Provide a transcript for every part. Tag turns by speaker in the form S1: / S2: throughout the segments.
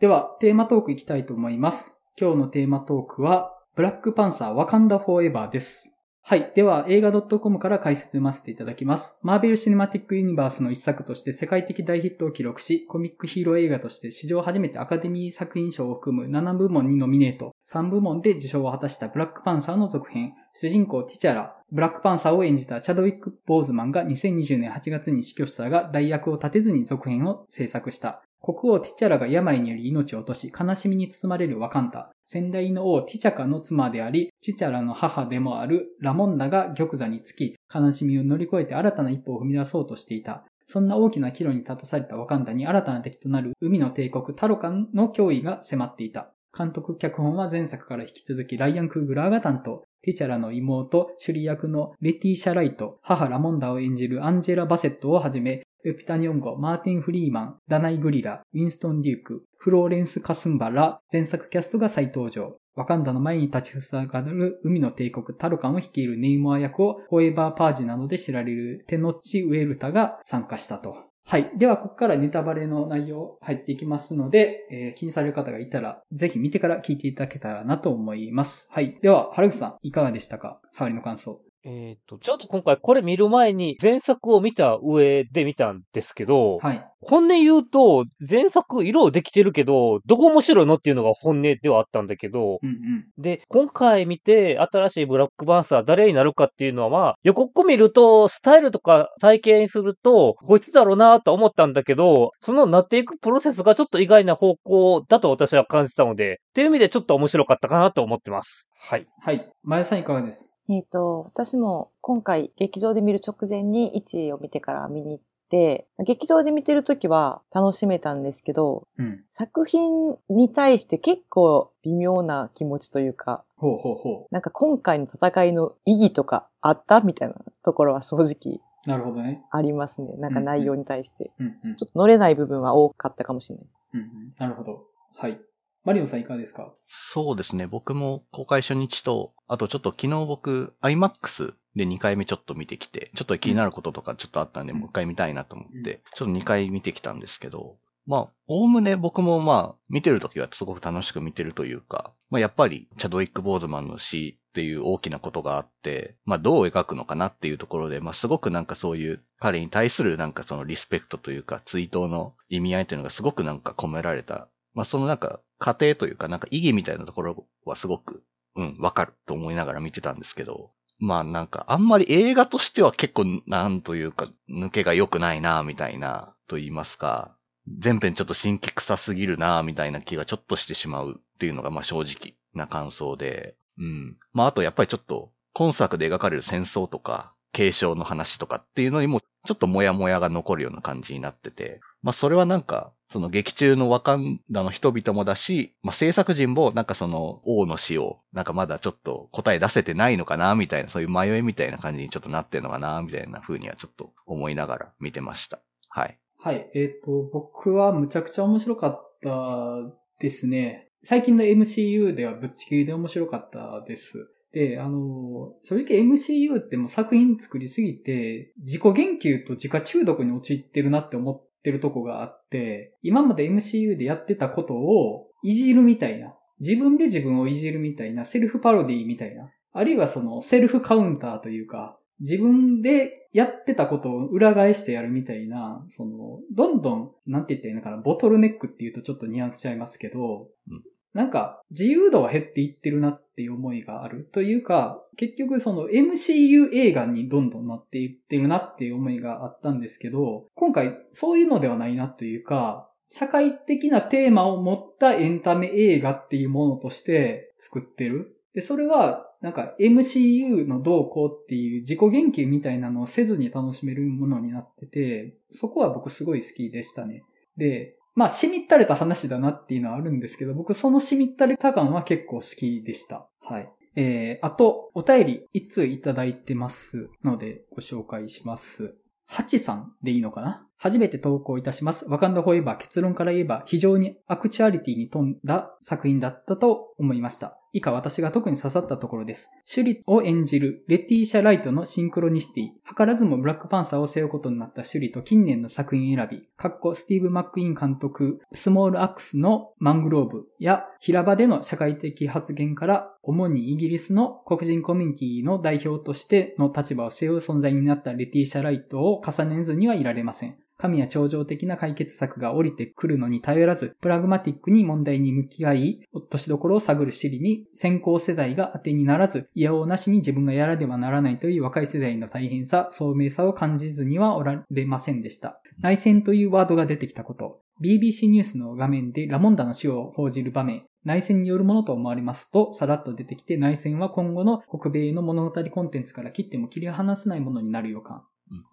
S1: では、テーマトークいきたいと思います。今日のテーマトークは、ブラックパンサーワカンダフォーエバーです。はい。では、映画 .com から解説読ませていただきます。マーベル・シネマティック・ユニバースの一作として世界的大ヒットを記録し、コミックヒーロー映画として史上初めてアカデミー作品賞を含む7部門にノミネート、3部門で受賞を果たしたブラックパンサーの続編、主人公ティチャラ、ブラックパンサーを演じたチャドウィック・ボーズマンが2020年8月に死去したが、代役を立てずに続編を制作した。国王ティチャラが病により命を落とし、悲しみに包まれるワカンタ。先代の王ティチャカの妻であり、ティチャラの母でもあるラモンダが玉座につき、悲しみを乗り越えて新たな一歩を踏み出そうとしていた。そんな大きな岐路に立たされたワカンダに新たな敵となる海の帝国タロカンの脅威が迫っていた。監督脚本は前作から引き続きライアン・クーグラーが担当。ティチャラの妹、シュリ役のレティシャ・ライト、母ラモンダを演じるアンジェラ・バセットをはじめ、ルピタニョンゴ、マーティン・フリーマン、ダナイ・グリラ、ウィンストン・デューク、フローレンス・カスンバら前作キャストが再登場。ワカンダの前に立ちふさがる海の帝国タロカンを率いるネイモア役をフォエバー・パージなどで知られるテノッチ・ウェルタが参加したと。はい。では、ここからネタバレの内容入っていきますので、えー、気にされる方がいたら、ぜひ見てから聞いていただけたらなと思います。はい。では、原口さん、いかがでしたか？触りの感想。
S2: えっ、と、ちょっと今回これ見る前に前作を見た上で見たんですけど、はい。本音言うと、前作色できてるけど、どこ面白いのっていうのが本音ではあったんだけど、うんうん、で、今回見て新しいブラックバンサー誰になるかっていうのは、まあ、予告見ると、スタイルとか体験すると、こいつだろうなと思ったんだけど、そのなっていくプロセスがちょっと意外な方向だと私は感じたので、っていう意味でちょっと面白かったかなと思ってます。はい。
S1: はい。前田さんいかがです？
S3: えっ、ー、と、私も今回劇場で見る直前に1を見てから見に行って、劇場で見てるときは楽しめたんですけど、うん、作品に対して結構微妙な気持ちというか、ほうほうほう。なんか今回の戦いの意義とかあったみたいなところは正直
S1: なるほどね。
S3: ありますね。なんか内容に対して。うんうん、ちょっと乗れない部分は多かったかもしれない。
S1: うんうん、なるほど。はい。マリオンさんいかがですか？
S4: そうですね。僕も公開初日と、あとちょっと昨日僕、IMAX で2回目ちょっと見てきて、ちょっと気になることとかちょっとあったんで、もう一回見たいなと思って、ちょっと2回見てきたんですけど、まあ、おおむね僕もまあ、見てるときはすごく楽しく見てるというか、まあやっぱり、チャドウィック・ボーズマンの死っていう大きなことがあって、まあどう描くのかなっていうところで、まあすごくなんかそういう彼に対するなんかそのリスペクトというか、追悼の意味合いというのがすごくなんか込められたまあそのなんか過程というかなんか意義みたいなところはすごく、うん、わかると思いながら見てたんですけど、まあなんかあんまり映画としては結構なんというか抜けが良くないなみたいなと言いますか、全編ちょっと新規臭すぎるなみたいな気がちょっとしてしまうっていうのがまあ正直な感想で、うん。まああとやっぱりちょっと今作で描かれる戦争とか、継承の話とかっていうのにもちょっともやもやが残るような感じになってて、まあそれはなんか、その劇中のワカンダの人々もだし、まあ制作陣もなんかその王の死をなんかまだちょっと答え出せてないのかなみたいな、そういう迷いみたいな感じにちょっとなってるのかなみたいな風にはちょっと思いながら見てました。はい。
S1: はい。えっ、ー、と、僕はむちゃくちゃ面白かったですね。最近の MCU ではぶっちぎりで面白かったです。で、あの、正直 MCU ってもう作品作りすぎて、自己言及と自家中毒に陥ってるなって思ってるとこがあって、今まで MCU でやってたことをいじるみたいな、自分で自分をいじるみたいな、セルフパロディみたいな、あるいはそのセルフカウンターというか、自分でやってたことを裏返してやるみたいな、その、どんどん、なんて言ったらいいのかな、ボトルネックって言うとちょっとニュアンスちゃいますけど、なんか自由度は減っていってるなっていう思いがあるというか、結局その MCU 映画にどんどんなっていってるなっていう思いがあったんですけど、今回そういうのではないなというか、社会的なテーマを持ったエンタメ映画っていうものとして作ってる。で、それはなんか MCU の動向っていう自己言及みたいなのをせずに楽しめるものになってて、そこは僕すごい好きでしたね。で、まあ、しみったれた話だなっていうのはあるんですけど、僕そのしみったれた感は結構好きでした。はい。えー、あと、お便り一通いただいてますので、ご紹介します。ハチさんでいいのかな？初めて投稿いたします。ワカンダフォーエバー結論から言えば非常にアクチュアリティに富んだ作品だったと思いました。以下私が特に刺さったところです。シュリを演じるレティーシャ・ライトのシンクロニシティ。図らずもブラックパンサーを背負うことになったシュリと近年の作品選び。かっこスティーブ・マックイン監督、スモールアックスのマングローブや平場での社会的発言から主にイギリスの黒人コミュニティの代表としての立場を背負う存在になったレティーシャ・ライトを重ねずにはいられません。神や超常的な解決策が降りてくるのに頼らず、プラグマティックに問題に向き合い、落としどころを探るシリに、先行世代が当てにならず、いやおなしに自分がやらではならないという若い世代の大変さ、聡明さを感じずにはおられませんでした。内戦というワードが出てきたこと。BBC ニュースの画面でラモンダの死を報じる場面、内戦によるものと思われますと、さらっと出てきて内戦は今後の北米の物語コンテンツから切っても切り離せないものになる予感。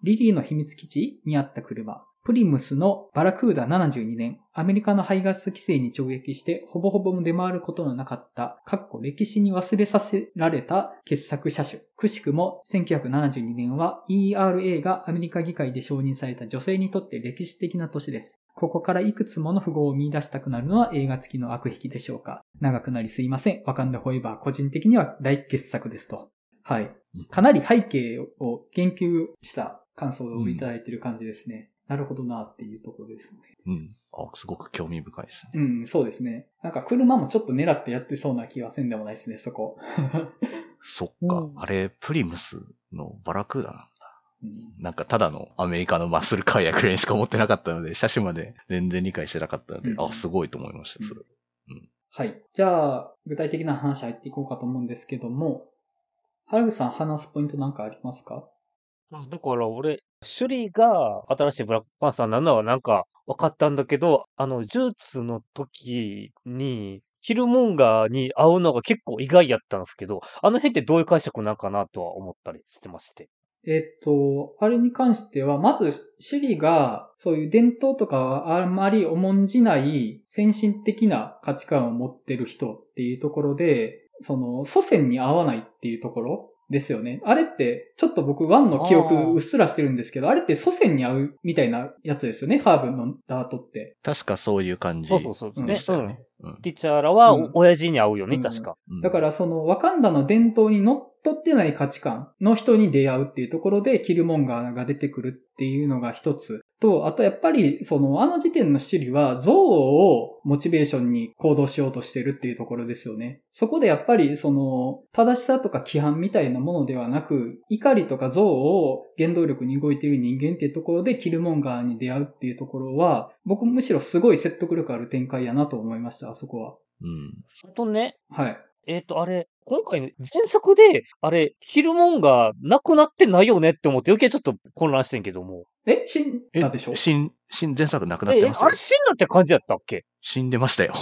S1: リリーの秘密基地にあった車。プリムスのバラクーダ72年、アメリカの排ガス規制に直撃してほぼほぼ出回ることのなかった、かっこ歴史に忘れさせられた傑作車種。くしくも1972年は ERA がアメリカ議会で承認された女性にとって歴史的な年です。ここからいくつもの符号を見出したくなるのは映画付きの悪癖でしょうか。長くなりすいません。わかんだフォーエバー個人的には大傑作ですと。はい。かなり背景を言及した感想をいただいている感じですね。なるほどなっていうところですね。
S4: うん。あ、すごく興味深いです
S1: ね。うん、そうですね。なんか車もちょっと狙ってやってそうな気はせんでもないですね、そこ。
S4: そっか、うん、あれ、プリムスのバラクーダなんだ。うん、なんかただのアメリカのマッスルカーやくらいしか思ってなかったので、車種まで全然理解してなかったので、うん、あ、すごいと思いました、それ。
S1: うん。はい。じゃあ、具体的な話入っていこうかと思うんですけども、原口さん話すポイントなんかありますか？
S2: だから俺、シュリーが新しいブラックパンサーなのはなんか分かったんだけど、あの、ジューツの時に、キルモンガーに会うのが結構意外やったんですけど、あの辺ってどういう解釈なんかなとは思ったりしてまして。
S1: えっと、あれに関しては、まず、シュリが、そういう伝統とかはあんまり重んじない先進的な価値観を持ってる人っていうところで、その、祖先に合わないっていうところですよね。あれって、ちょっと僕ワンの記憶うっすらしてるんですけど、あれって祖先に合うみたいなやつですよね、ハーブのダートって。
S4: 確かそういう感じ、
S2: そうそうそう。ね。うん。ティチャーラは、親父に合うよね、うん、確か。
S1: だからその、ワカンダの伝統にのっとってない価値観の人に出会うっていうところで、キルモンガーが出てくるっていうのが一つ。と、あとやっぱり、その、あの時点のシリは、憎悪をモチベーションに行動しようとしてるっていうところですよね。そこでやっぱり、その、正しさとか規範みたいなものではなく、怒りとか憎悪を原動力に動いている人間っていうところで、キルモンガーに出会うっていうところは、僕むしろすごい説得力ある展開やなと思いました、あそこは。
S4: うん。
S2: あとね。
S1: はい。
S2: えっ、ー、と、あれ、今回の前作で、あれ、キルモンがなくなってないよねって思って余計ちょっと混乱してんけども。
S1: え、死んだでしょ？
S4: 死ん、死ん、前作なくなってます
S2: よ。あれ死んだって感じやったっけ？
S4: 死んでましたよ。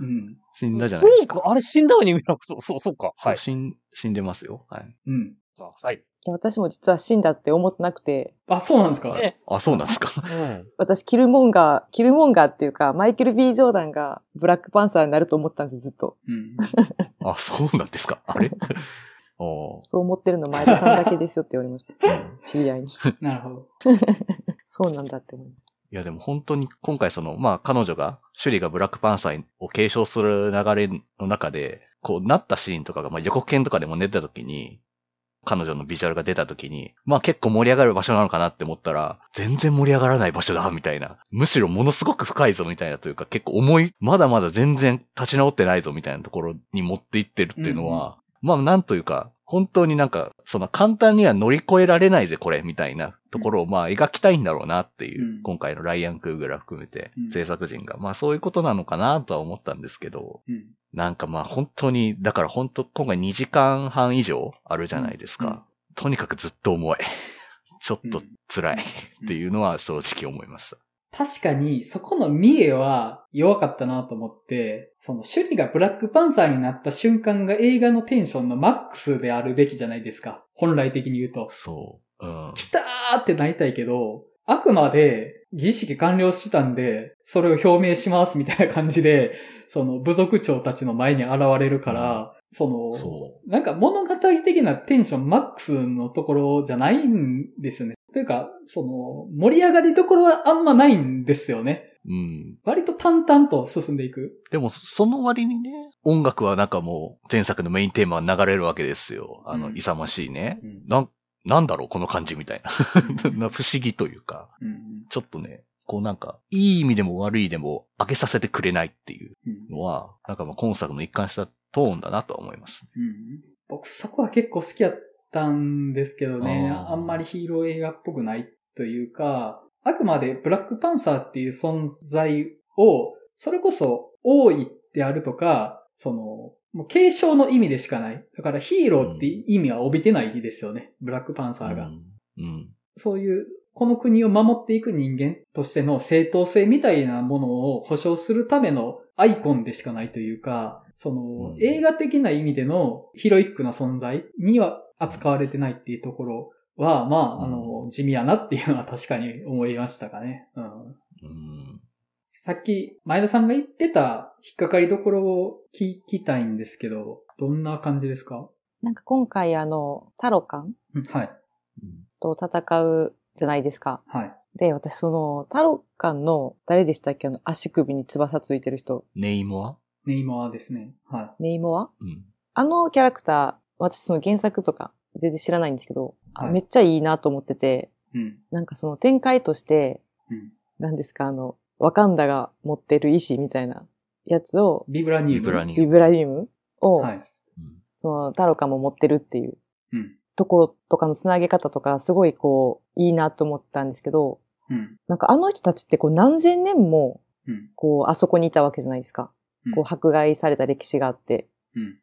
S1: うん。
S4: 死んだじゃないです
S2: か。そうか、あれ死んだように見なくそう、そう、そうか。
S4: はい。死ん、死んでますよ。はい。
S1: うん。
S2: はい。
S3: 私も実は死んだって思ってなくて。
S1: あ、そうなんですか？
S4: あ、そうなんですか？
S2: うん、
S3: 私、キルモンガー、キルモンガーっていうか、マイケル・ B・ ジョーダンがブラックパンサーになると思ったんです、ずっと。
S1: うん。
S4: あ、そうなんですか？あれ？
S3: そう思ってるの前田さんだけですよって言われました。知り合いに。
S1: なるほど。
S3: そうなんだって思います。
S4: いやでも本当に今回その、まあ彼女が、シュリがブラックパンサーを継承する流れの中で、こうなったシーンとかが、まあ予告編とかでも出た時に、彼女のビジュアルが出た時に、まあ結構盛り上がる場所なのかなって思ったら、全然盛り上がらない場所だ、みたいな。むしろものすごく深いぞ、みたいなというか、結構重い、まだまだ全然立ち直ってないぞ、みたいなところに持っていってるっていうのは、うん、まあなんというか、本当になんか、その簡単には乗り越えられないぜ、これ、みたいなところをまあ描きたいんだろうなっていう、うん、今回のライアン・クーグラ含めて、制作陣が、まあそういうことなのかなとは思ったんですけど、
S1: うん、
S4: なんかまあ本当に、だから本当今回2時間半以上あるじゃないですか。とにかくずっと重い。ちょっと辛いっていうのは正直思いました。
S1: 確かに、そこの見栄は弱かったなと思って、その、シュリがブラックパンサーになった瞬間が映画のテンションのマックスであるべきじゃないですか。本来的に言うと。
S4: そう。うん。
S1: 来たーってなりたいけど、あくまで儀式完了したんで、それを表明しますみたいな感じで、その部族長たちの前に現れるから、その、そなんか物語的なテンションマックスのところじゃないんですよね。というか、その、盛り上がりどころはあんまないんですよね。
S4: うん。
S1: 割と淡々と進んでいく。
S4: でも、その割にね、音楽はなんかもう、前作のメインテーマは流れるわけですよ。あの、うん、勇ましいね。うん、なん、なんだろう、この感じみたいな。不思議というか、うん、ちょっとね、こうなんか、いい意味でも悪いでも、上げさせてくれないっていうのは、なんかまあ今作の一貫したトーンだなとは思います。
S1: うん、僕そこは結構好きやったんですけどね、あんまりヒーロー映画っぽくないというか、あくまでブラックパンサーっていう存在を、それこそ多いであるとか、その、もう継承の意味でしかない。だからヒーローって意味は帯びてないですよね。ブラックパンサーが。うんうん、そういう、この国を守っていく人間としての正当性みたいなものを保証するためのアイコンでしかないというか、その、映画的な意味でのヒロイックな存在には扱われてないっていうところは、まあ、あの、地味やなっていうのは確かに思いましたかね。うん。うん、さっき、前田さんが言ってた引っかかりどころを聞きたいんですけど、どんな感じですか？
S3: なんか今回あの、タロカン
S1: はい。
S3: と戦うじゃないですか。
S1: はい。
S3: で、私その、タロカンの誰でしたっけ？あの、足首に翼ついてる人。
S4: ネイモア？
S1: ネイモアですね。は
S3: い。ネイモア？
S4: うん。
S3: あのキャラクター、私その原作とか全然知らないんですけど、はい、めっちゃいいなと思ってて、
S1: うん、
S3: なんかその展開として、うん、何ですか、あの、ワカンダが持ってる意志みたいなやつを、
S1: ビブラニウム？ビブラニウ
S3: ム。ビブラニウムを、はい、その、タロカも持ってるっていう、ところとかのつなげ方とか、すごいこう、いいなと思ったんですけど、
S1: うん、
S3: なんかあの人たちってこう何千年も、こう、あそこにいたわけじゃないですか。こう、迫害された歴史があって。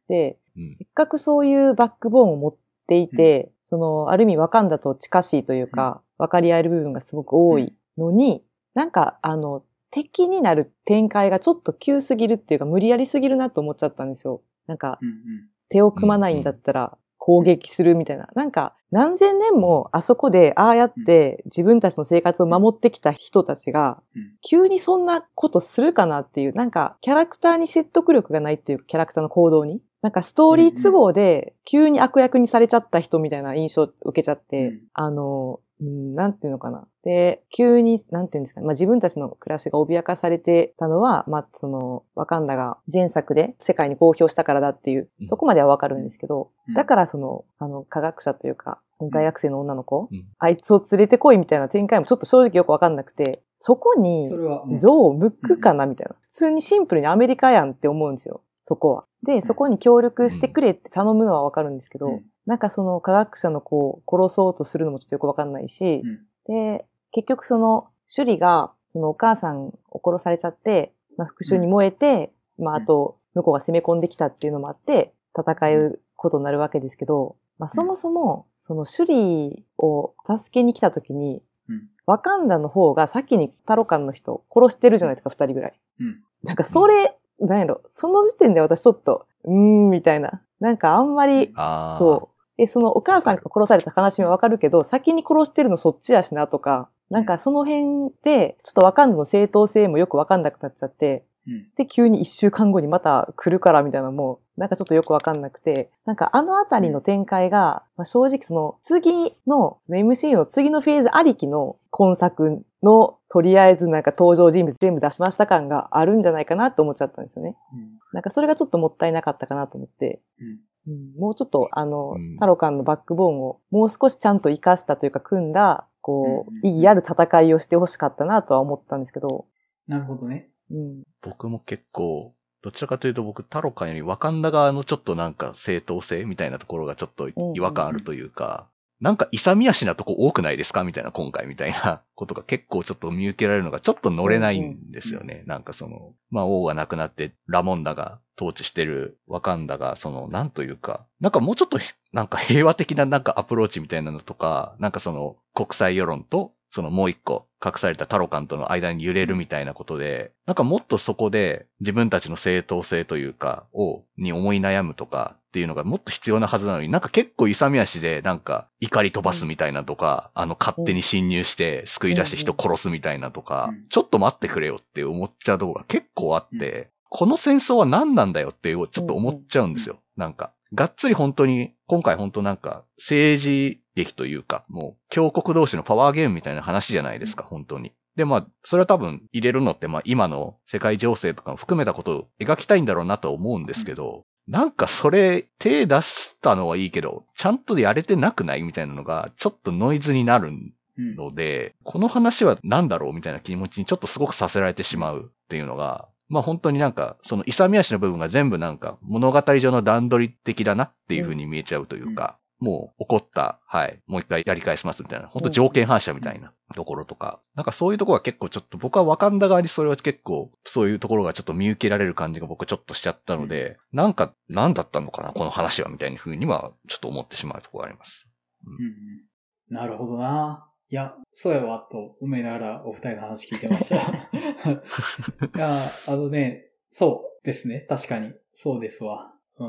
S3: で、せっかくそういうバックボーンを持っていて、その、ある意味ワカンダと近しいというか、分かり合える部分がすごく多いのに、なんか、あの、敵になる展開がちょっと急すぎるっていうか、無理やりすぎるなと思っちゃったんですよ。なんか、手を組まないんだったら攻撃するみたいな。なんか、何千年もあそこでああやって自分たちの生活を守ってきた人たちが、急にそんなことするかなっていう、なんか、キャラクターに説得力がないっていうキャラクターの行動に。なんかストーリー都合で急に悪役にされちゃった人みたいな印象を受けちゃって、うん、あの、うん、なんていうのかな。で、急に、なんていうんですかね。まあ、自分たちの暮らしが脅かされてたのは、まあ、その、ワカンダが前作で世界に公表したからだっていう、そこまではわかるんですけど、うん、だからその、あの、科学者というか、大学生の女の子、うん、あいつを連れてこいみたいな展開もちょっと正直よくわかんなくて、そこに、像を向くかなみたいな。普通にシンプルにアメリカやんって思うんですよ。そこは。で、そこに協力してくれって頼むのはわかるんですけど、うん、なんかその科学者の子を殺そうとするのもちょっとよくわかんないし、うん、で、結局その、首里が、そのお母さんを殺されちゃって、まあ、復讐に燃えて、まあ、あと、向こうが攻め込んできたっていうのもあって、戦うことになるわけですけど、まあ、そもそも、その首里を助けに来た時に、ワカンダの方が先にタロカンの人殺してるじゃないですか、二人ぐらい。
S1: うん、
S3: なんかそれ、なんやろ、その時点で私ちょっと、うーん、みたいな。なんかあんまり、そう。で、そのお母さんが殺された悲しみはわかるけど、先に殺してるのそっちやしなとか、なんかその辺で、ちょっとわかんの正当性もよくわかんなくなっちゃって、
S1: うん、
S3: で、急に一週間後にまた来るからみたいなのも、なんかちょっとよくわかんなくて、なんかあのあたりの展開が、まあ、正直その次の、その MC の次のフェーズありきの今作の、とりあえずなんか登場人物全部出しました感があるんじゃないかなと思っちゃったんですよね。
S1: うん、
S3: なんかそれがちょっともったいなかったかなと思って、
S1: うん、
S3: うん、もうちょっとあの、うん、タロカンのバックボーンをもう少しちゃんと活かしたというか組んだ、こう、意義ある戦いをしてほしかったなとは思ったんですけど。
S1: なるほどね。
S3: うん、
S4: 僕も結構、どちらかというと僕、タロカンよりワカンダ側のちょっとなんか正当性みたいなところがちょっと違和感あるというか、なんか勇み足なとこ多くないですか？みたいな、今回みたいな ことが結構ちょっと見受けられるのがちょっと乗れないんですよね。なんかその、まあ王が亡くなってラモンダが統治してるワカンダが、その、なんというか、なんかもうちょっとなんか平和的ななんかアプローチみたいなのとか、なんかその国際世論とそのもう一個隠されたタロカンとの間に揺れるみたいなことで、なんかもっとそこで自分たちの正当性というか、を、に思い悩むとかっていうのがもっと必要なはずなのに、なんか結構勇み足でなんか怒り飛ばすみたいなとか、あの勝手に侵入して救い出して人殺すみたいなとか、ちょっと待ってくれよって思っちゃうところが結構あって、この戦争は何なんだよってちょっと思っちゃうんですよ。なんか。がっつり本当に、今回本当なんか、政治劇というか、もう、強国同士のパワーゲームみたいな話じゃないですか、本当に。で、まあ、それは多分入れるのって、まあ、今の世界情勢とかも含めたことを描きたいんだろうなと思うんですけど、なんかそれ、手出したのはいいけど、ちゃんとやれてなくないみたいなのが、ちょっとノイズになるので、うん、この話は何だろうみたいな気持ちにちょっとすごくさせられてしまうっていうのが、まあ本当になんか、その勇み足の部分が全部なんか物語上の段取り的だなっていう風に見えちゃうというか、もう怒った、はい、もう一回やり返しますみたいな、本当条件反射みたいなところとか、なんかそういうところが結構ちょっと僕はわかんだ側にそれは結構そういうところがちょっと見受けられる感じが僕ちょっとしちゃったので、なんか何だったのかな、この話はみたいな風にはちょっと思ってしまうところがあります。
S1: うん、うん、なるほどな。いや、そうやわ、と思いながらお二人の話聞いてました。いや、あのね、そうですね。確かに。そうですわ。うん。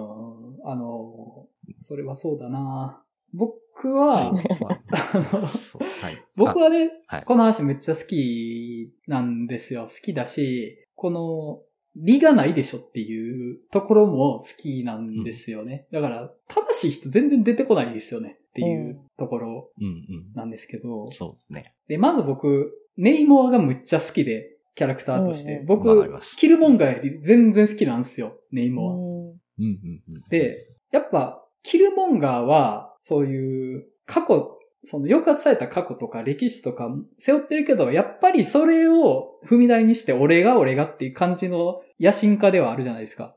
S1: あの、それはそうだな僕は、僕はね、はい、この話めっちゃ好きなんですよ。好きだし、この、理がないでしょっていうところも好きなんですよね。うん、だから、正しい人全然出てこないですよねっていうところなんですけど。
S4: そうですね。
S1: で、まず僕、ネイモアがむっちゃ好きで、キャラクターとして。僕、キルモンガーより全然好きなんですよ、ネイモア。で、やっぱ、キルモンガーは、そういう過去、その抑圧された過去とか歴史とか背負ってるけど、やっぱりそれを踏み台にして俺が俺がっていう感じの野心家ではあるじゃないですか。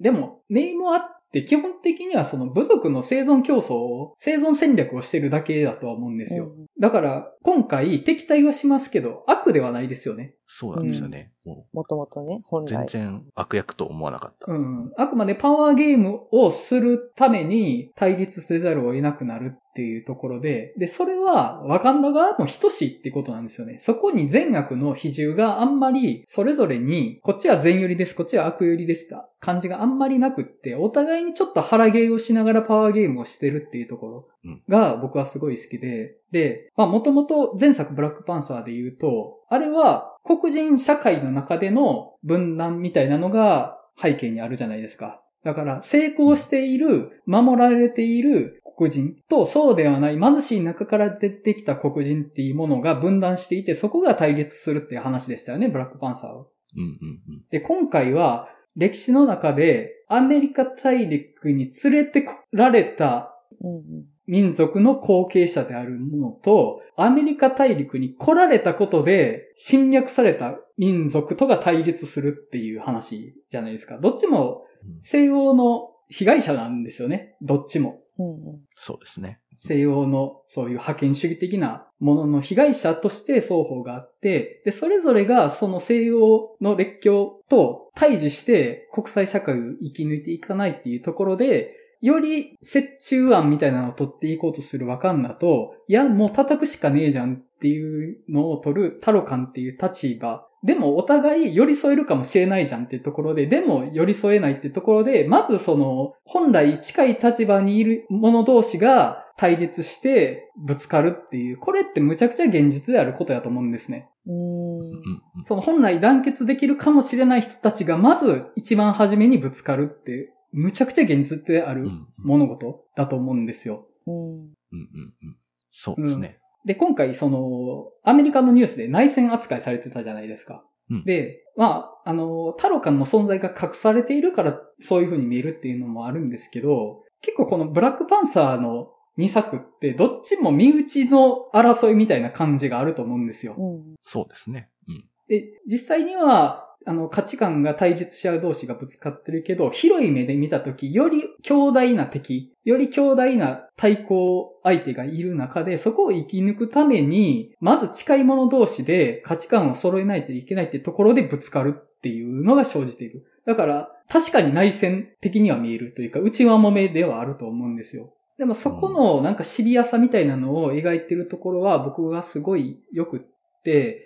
S1: でも、ネイモアって基本的にはその部族の生存競争を、生存戦略をしてるだけだとは思うんですよ。だから、今回敵対はしますけど、悪ではないですよね。
S4: そうなんですよね。
S3: もともとね、本
S4: 来。全然悪役と思わなかった。
S1: うん。あくまでパワーゲームをするために対立せざるを得なくなるっていうところで、で、それは、ワカンダ側も等しいってことなんですよね。そこに善悪の比重があんまり、それぞれに、こっちは善寄りです、こっちは悪寄りですた感じがあんまりなくって、お互いにちょっと腹ゲーをしながらパワーゲームをしてるっていうところが僕はすごい好きで、で、まあもともと前作ブラックパンサーで言うと、あれは黒人社会の中での分断みたいなのが背景にあるじゃないですか。だから成功している、守られている黒人とそうではない貧しい中から出てきた黒人っていうものが分断していて、そこが対立するっていう話でしたよね、ブラックパンサーは。で、今回は歴史の中でアメリカ大陸に連れてこられた民族の後継者であるものと、アメリカ大陸に来られたことで侵略された民族とが対立するっていう話じゃないですか。どっちも西欧の被害者なんですよね。どっちも。
S4: そうですね。
S1: 西洋のそういう覇権主義的なものの被害者として双方があって、で、それぞれがその西洋の列強と対峙して国際社会を生き抜いていかないっていうところで、より折衷案みたいなのを取っていこうとするワカンナと、いや、もう叩くしかねえじゃんっていうのを取るタロカンっていう立場。でもお互い寄り添えるかもしれないじゃんっていうところで、でも寄り添えないっていうところで、まずその、本来近い立場にいる者同士が対立してぶつかるっていう、これってむちゃくちゃ現実であることやと思うんですね。その本来団結できるかもしれない人たちがまず一番初めにぶつかるってむちゃくちゃ現実である物事だと思うんですよ。うんうんうん
S4: そうですね、
S1: うん。で、今回、その、アメリカのニュースで内戦扱いされてたじゃないですか。うん、で、まあ、あの、タロカンの存在が隠されているから、そういう風に見えるっていうのもあるんですけど、結構このブラックパンサーの2作って、どっちも身内の争いみたいな感じがあると思うんですよ。
S4: うん、そうですね。
S1: うん、で、実際には、あの、価値観が対立し合う同士がぶつかってるけど、広い目で見たとき、より強大な敵、より強大な対抗相手がいる中で、そこを生き抜くために、まず近い者同士で価値観を揃えないといけないってところでぶつかるっていうのが生じている。だから、確かに内戦的には見えるというか、内輪もめではあると思うんですよ。でもそこのなんかシビアさみたいなのを描いてるところは僕はすごいよく、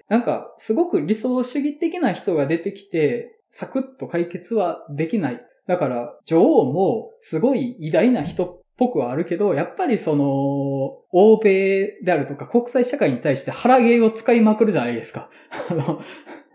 S1: なんかすごく理想主義的な人が出てきて、サクッと解決はできない。だから、女王もすごい偉大な人っぽくはあるけど、やっぱりその、欧米であるとか国際社会に対して腹芸を使いまくるじゃないですか。あの、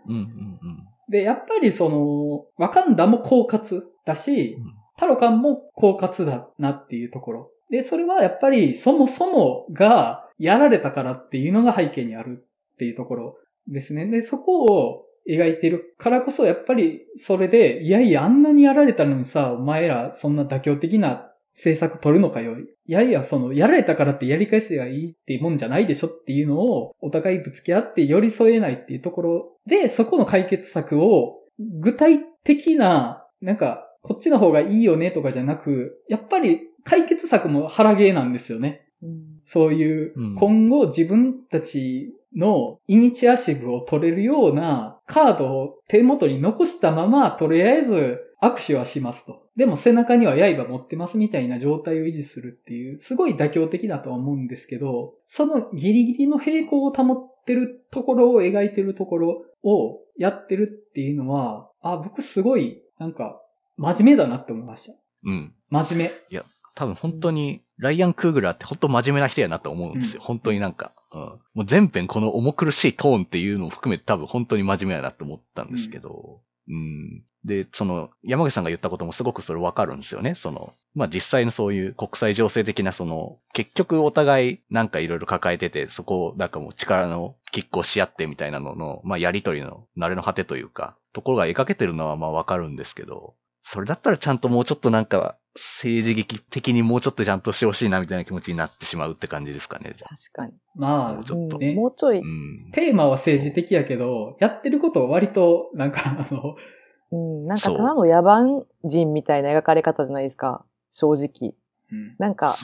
S1: うんうんうん、で、やっぱりその、ワカンダも狡猾だし、タロカンも狡猾だなっていうところ。で、それはやっぱりそもそもがやられたからっていうのが背景にあるっていうところですね。で、そこを描いてるからこそ、やっぱりそれで、いやいや、あんなにやられたのにさ、お前らそんな妥協的な政策取るのかよ。いやいや、その、やられたからってやり返せばいいっていうもんじゃないでしょっていうのを、お互いぶつけ合って寄り添えないっていうところで、そこの解決策を、具体的な、なんか、こっちの方がいいよねとかじゃなく、やっぱり解決策も腹ゲーなんですよね。うん、そういう、今後自分たちのイニチアシブを取れるようなカードを手元に残したまま、とりあえず握手はしますと。でも背中には刃持ってますみたいな状態を維持するっていう、すごい妥協的だとは思うんですけど、そのギリギリの平行を保ってるところを描いてるところをやってるっていうのは、あ、僕すごい、なんか、真面目だなって思いました。
S4: うん。
S1: 真面目。
S4: いや、多分本当に、ライアン・クーグラーって本当真面目な人やなと思うんですよ。うん、本当になんか。うん。もう全編この重苦しいトーンっていうのを含めて多分本当に真面目やなと思ったんですけど。うん、うんで、その、山口さんが言ったこともすごくそれわかるんですよね。その、まあ実際のそういう国際情勢的なその、結局お互いなんかいろいろ抱えてて、そこをなんかもう力の拮抗し合ってみたいなのの、まあやりとりの慣れの果てというか、ところが描けてるのはまあわかるんですけど、それだったらちゃんともうちょっとなんか政治劇的にもうちょっとちゃんとしてほしいなみたいな気持ちになってしまうって感じですかね。
S3: 確かに。
S1: まあ、
S3: もうちょっと。ね、もうちょい、う
S1: ん。テーマは政治的やけど、やってることは割と、なんかあの、
S3: うん、なんかただの野蛮人みたいな描かれ方じゃないですか。正直。うん、なんか、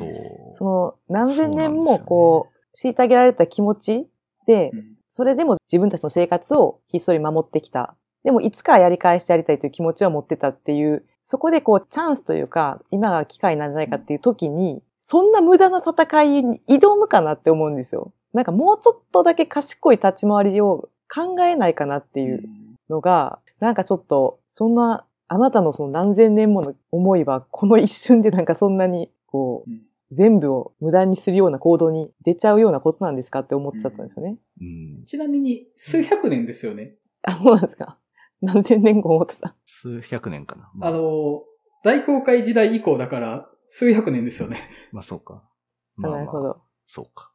S3: その何千年もこう、虐げられた気持ちで、うん、それでも自分たちの生活をひっそり守ってきた。でもいつかやり返してやりたいという気持ちを持ってたっていう、そこでこうチャンスというか、今が機会なんじゃないかっていう時に、そんな無駄な戦いに挑むかなって思うんですよ。なんかもうちょっとだけ賢い立ち回りを考えないかなっていうのが、なんかちょっと、そんな、あなたのその何千年もの思いは、この一瞬でなんかそんなに、こう、うん、全部を無駄にするような行動に出ちゃうようなことなんですかって思っちゃったんですよね。
S1: うん、ちなみに、数百年ですよね。
S3: あ、そうなんですか。何千年後思ってた。
S4: 数百年かな。
S1: まあ、あの、大航海時代以降だから、数百年ですよね。
S4: まあ そうか。
S3: まあ、まあ、なるほど。
S4: そうか。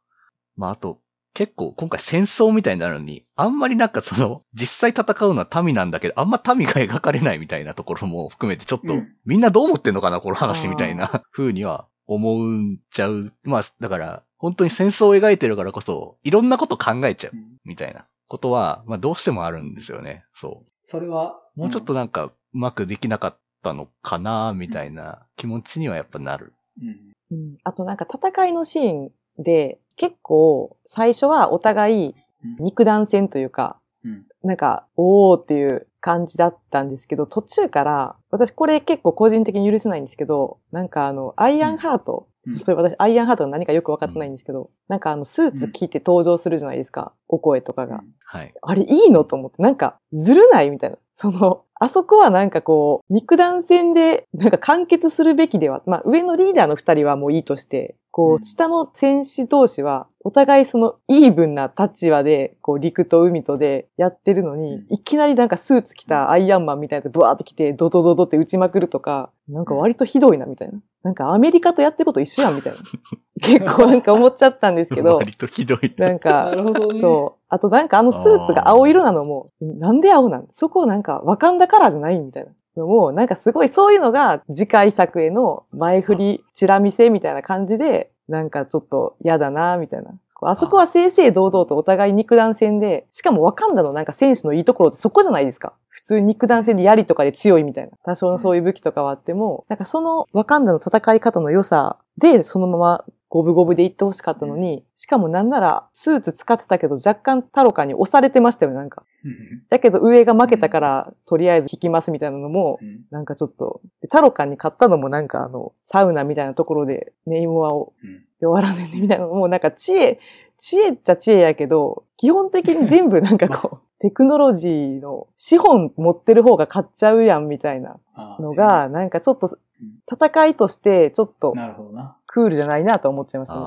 S4: まああと、結構今回戦争みたいになるのに、あんまりなんかその、実際戦うのは民なんだけど、あんま民が描かれないみたいなところも含めて、ちょっと、みんなどう思ってんのかな、この話みたいな風には思うんちゃう。まあ、だから、本当に戦争を描いてるからこそ、いろんなこと考えちゃう、みたいなことは、まあどうしてもあるんですよね。そう。
S1: それは。
S4: もうちょっとなんか、うまくできなかったのかな、みたいな気持ちにはやっぱなる。
S3: うん。あとなんか戦いのシーンで、結構、最初はお互い肉弾戦というか、うん、なんか、おーっていう感じだったんですけど、途中から、私これ結構個人的に許せないんですけど、なんかあの、アイアンハート、うん、それ私、アイアンハートが何かよくわかってないんですけど、うん、なんかあの、スーツ着て登場するじゃないですか、お声とかが。
S4: はい。
S3: あれいいのと思って、なんか、ずるないみたいな。その、あそこはなんかこう、肉弾戦で、なんか完結するべきでは、まあ上のリーダーの二人はもういいとして、こう、下の戦士同士は、お互いそのイーブンな立場で、こう、陸と海とでやってるのに、いきなりなんかスーツ着たアイアンマンみたいなブワーって来て、ドドドドって撃ちまくるとか、なんか割とひどいな、みたいな。なんかアメリカとやってること一緒やん、みたいな。結構なんか思っちゃったんですけど。
S4: 割とひどい。
S3: なんか、なるほどね、そう。あとなんかあのスーツが青色なのも、なんで青なん？そこなんか、ワカンダカラーじゃないみたいな。のも、なんかすごいそういうのが次回作への前振り、チラ見せみたいな感じで、なんかちょっと嫌だな、みたいな。あそこは正々堂々とお互い肉弾戦で、しかもワカンダのなんか選手のいいところってそこじゃないですか。普通肉弾戦で槍とかで強いみたいな。多少のそういう武器とかはあっても、なんかそのワカンダの戦い方の良さで、そのまま五分五分で行ってほしかったのに、しかもなんなら、スーツ使ってたけど、若干タロカに押されてましたよ、なんか。だけど上が負けたから、とりあえず引きますみたいなのも、なんかちょっと、タロカに買ったのもなんかあの、サウナみたいなところで、ネイモアを弱らねみたいなのも、なんか知恵、知恵っちゃ知恵やけど、基本的に全部なんかこう、テクノロジーの資本持ってる方が買っちゃうやんみたいなのが、なんかちょっと戦いとしてちょっとクールじゃないなと思っちゃいましたね。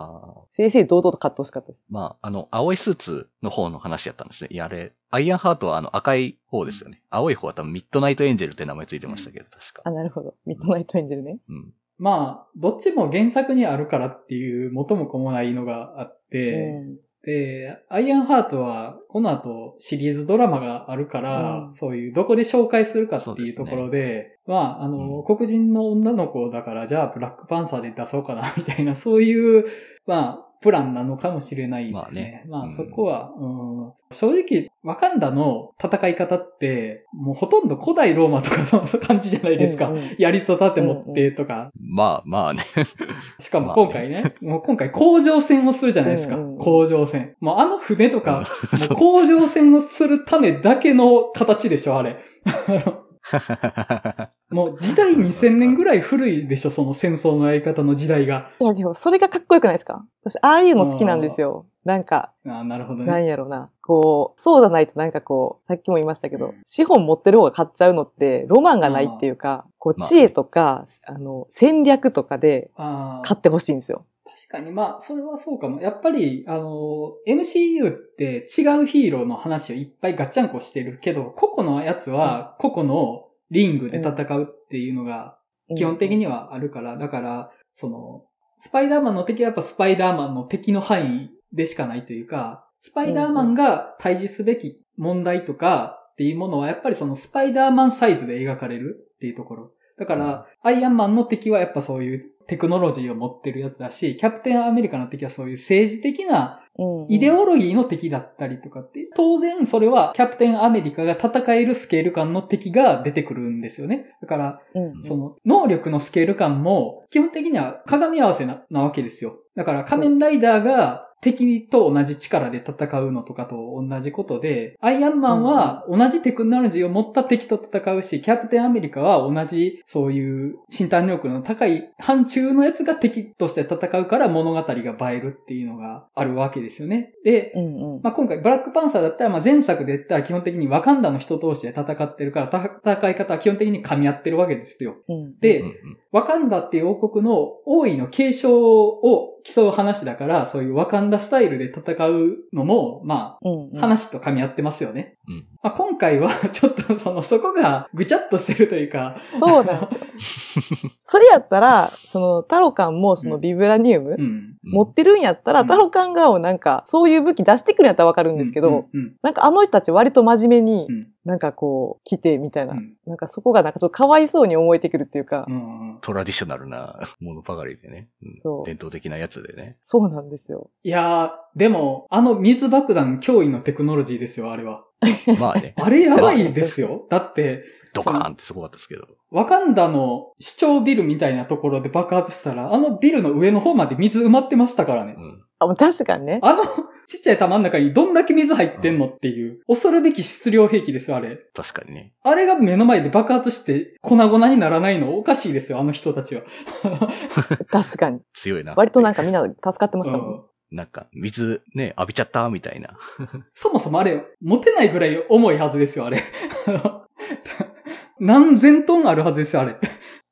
S3: 正々堂々と買ってほしかったです。
S4: まあ、あの、青いスーツの方の話やったんですね。いや、あれ、アイアンハートはあの赤い方ですよね。青い方は多分ミッドナイトエンジェルって名前ついてましたけど、確か。
S3: あ、なるほど。ミッドナイトエンジェルね。
S4: うん。
S1: まあ、どっちも原作にあるからっていう元も子もないのがあって、うん、で、アイアンハートは、この後シリーズドラマがあるから、うん、そういうどこで紹介するかっていうところで、でまあ、あの、うん、黒人の女の子だから、じゃあブラックパンサーで出そうかな、みたいな、そういう、まあ、プランなのかもしれないですね。まあ、ねまあ、そこは、うん、正直、ワカンダの戦い方って、もうほとんど古代ローマとかの感じじゃないですか。うんうん、槍と盾持ってとか。
S4: うんうん、まあまあね。
S1: しかも今回ね、ねもう今回工場戦をするじゃないですか。うんうん、工場戦。もうあの船とか、もう工場戦をするためだけの形でしょ、あれ。もう時代2000年ぐらい古いでしょ、その戦争のやり方の時代が。
S3: いや、でもそれがかっこよくないですか？私、ああいうの好きなんですよ。なんか。
S1: あなるほどね。
S3: なんやろな。こう、そうじゃないとなんかこう、さっきも言いましたけど、資本持ってる方が買っちゃうのって、ロマンがないっていうか、こう、知恵とか、あの、戦略とかで、買ってほしいんですよ。
S1: 確かに、まあ、それはそうかも。やっぱり、あの、MCU って違うヒーローの話をいっぱいガッチャンコしてるけど、個々のやつは個々のリングで戦うっていうのが基本的にはあるから、だから、その、スパイダーマンの敵はやっぱスパイダーマンの敵の範囲でしかないというか、スパイダーマンが対峙すべき問題とかっていうものはやっぱりそのスパイダーマンサイズで描かれるっていうところ。だから、アイアンマンの敵はやっぱそういうテクノロジーを持ってるやつだし、キャプテンアメリカの敵はそういう政治的なイデオロギーの敵だったりとかって、当然それはキャプテンアメリカが戦えるスケール感の敵が出てくるんですよね。だから、その能力のスケール感も基本的には鏡合わせなわけですよ。だから仮面ライダーが敵と同じ力で戦うのとかと同じことで、アイアンマンは同じテクノロジーを持った敵と戦うし、キャプテンアメリカは同じそういう身体能力の高い範疇のやつが敵として戦うから物語が映えるっていうのがあるわけですよね。で、うんうん、まあ、今回ブラックパンサーだったらまあ前作で言ったら基本的にワカンダの人同士で戦ってるから、戦い方は基本的に噛み合ってるわけですよ。うん、で、ワカンダっていう王国の王位の継承を競う話だから、そういうワカンダスタイルで戦うのも、まあ、話と噛み合ってますよね。うん、まあ、今回は、ちょっとその、そこがぐちゃっとしてるというか。
S3: そうだ。それやったら、その、タロカンもそのビブラニウム、うん、持ってるんやったら、タロカン側をなんか、そういう武器出してくるんやったらわかるんですけど、なんかあの人たち割と真面目に、なんかこう、来てみたいな、うん、なんかそこがなんかちょっとかわいそうに思えてくるっていうか。う
S4: ん、トラディショナルなものばかりでね、うん、伝統的なやつでね。
S3: そうなんですよ。
S1: いやー、でも、あの水爆弾脅威のテクノロジーですよ、あれは。
S4: まあね。
S1: あれやばいですよ。だって、
S4: ドカーンってすごかったですけど。
S1: ワカンダの市長ビルみたいなところで爆発したら、あのビルの上の方まで水埋まってましたからね。うん、
S3: あ、確かにね。
S1: あの、ちっちゃい玉の中にどんだけ水入ってんのっていう、恐るべき質量兵器ですよ、あれ。
S4: 確かにね。
S1: あれが目の前で爆発して粉々にならないのおかしいですよ、あの人たちは。
S3: 確かに。
S4: 強いな。
S3: 割となんかみんな助かってましたもん。うん
S4: なんか、水ね、浴びちゃったみたいな。
S1: そもそもあれ、持てないぐらい重いはずですよ、あれ。何千トンあるはずですよ、あれ。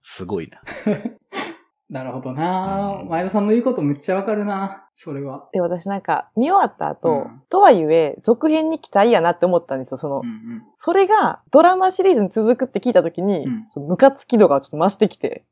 S4: すごいな。
S1: なるほどな、うん、前田さんの言うことめっちゃわかるなそれは。
S3: で、私なんか、見終わった後、うん、とはいえ、続編に期待やなって思ったんですよ、その、うんうん、それがドラマシリーズに続くって聞いた時に、うん、ムカつき度がちょっと増してきて、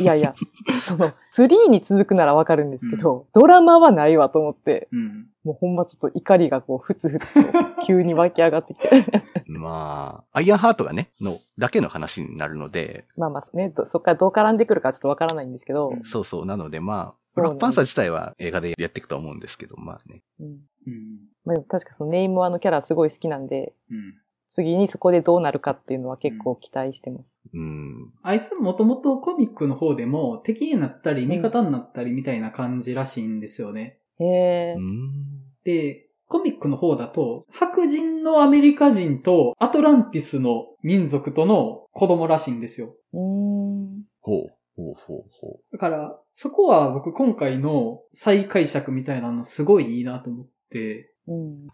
S3: いやいや、その、3に続くならわかるんですけど、うん、ドラマはないわと思って、うん、もうほんまちょっと怒りがこう、ふつふつと急に湧き上がってきて。
S4: まあ、アイアンハートがね、の、だけの話になるので。
S3: まあまあね、そっからどう絡んでくるかちょっとわからないんですけど。
S4: そうそう、なのでまあ、ブラックパンサー自体は映画でやっていくと思うんですけど、まあね。うん。うん、
S3: まあ、確かそのネイムはあのキャラすごい好きなんで、うん、次にそこでどうなるかっていうのは結構期待してます。
S1: うん。あいつもともとコミックの方でも敵になったり味方になったりみたいな感じらしいんですよね。
S3: へえ。
S1: で、コミックの方だと、白人のアメリカ人とアトランティスの民族との子供らしいんですよ。
S4: うん。ほう。ほうほうほう。
S1: だから、そこは僕今回の再解釈みたいなのすごいいいなと思って、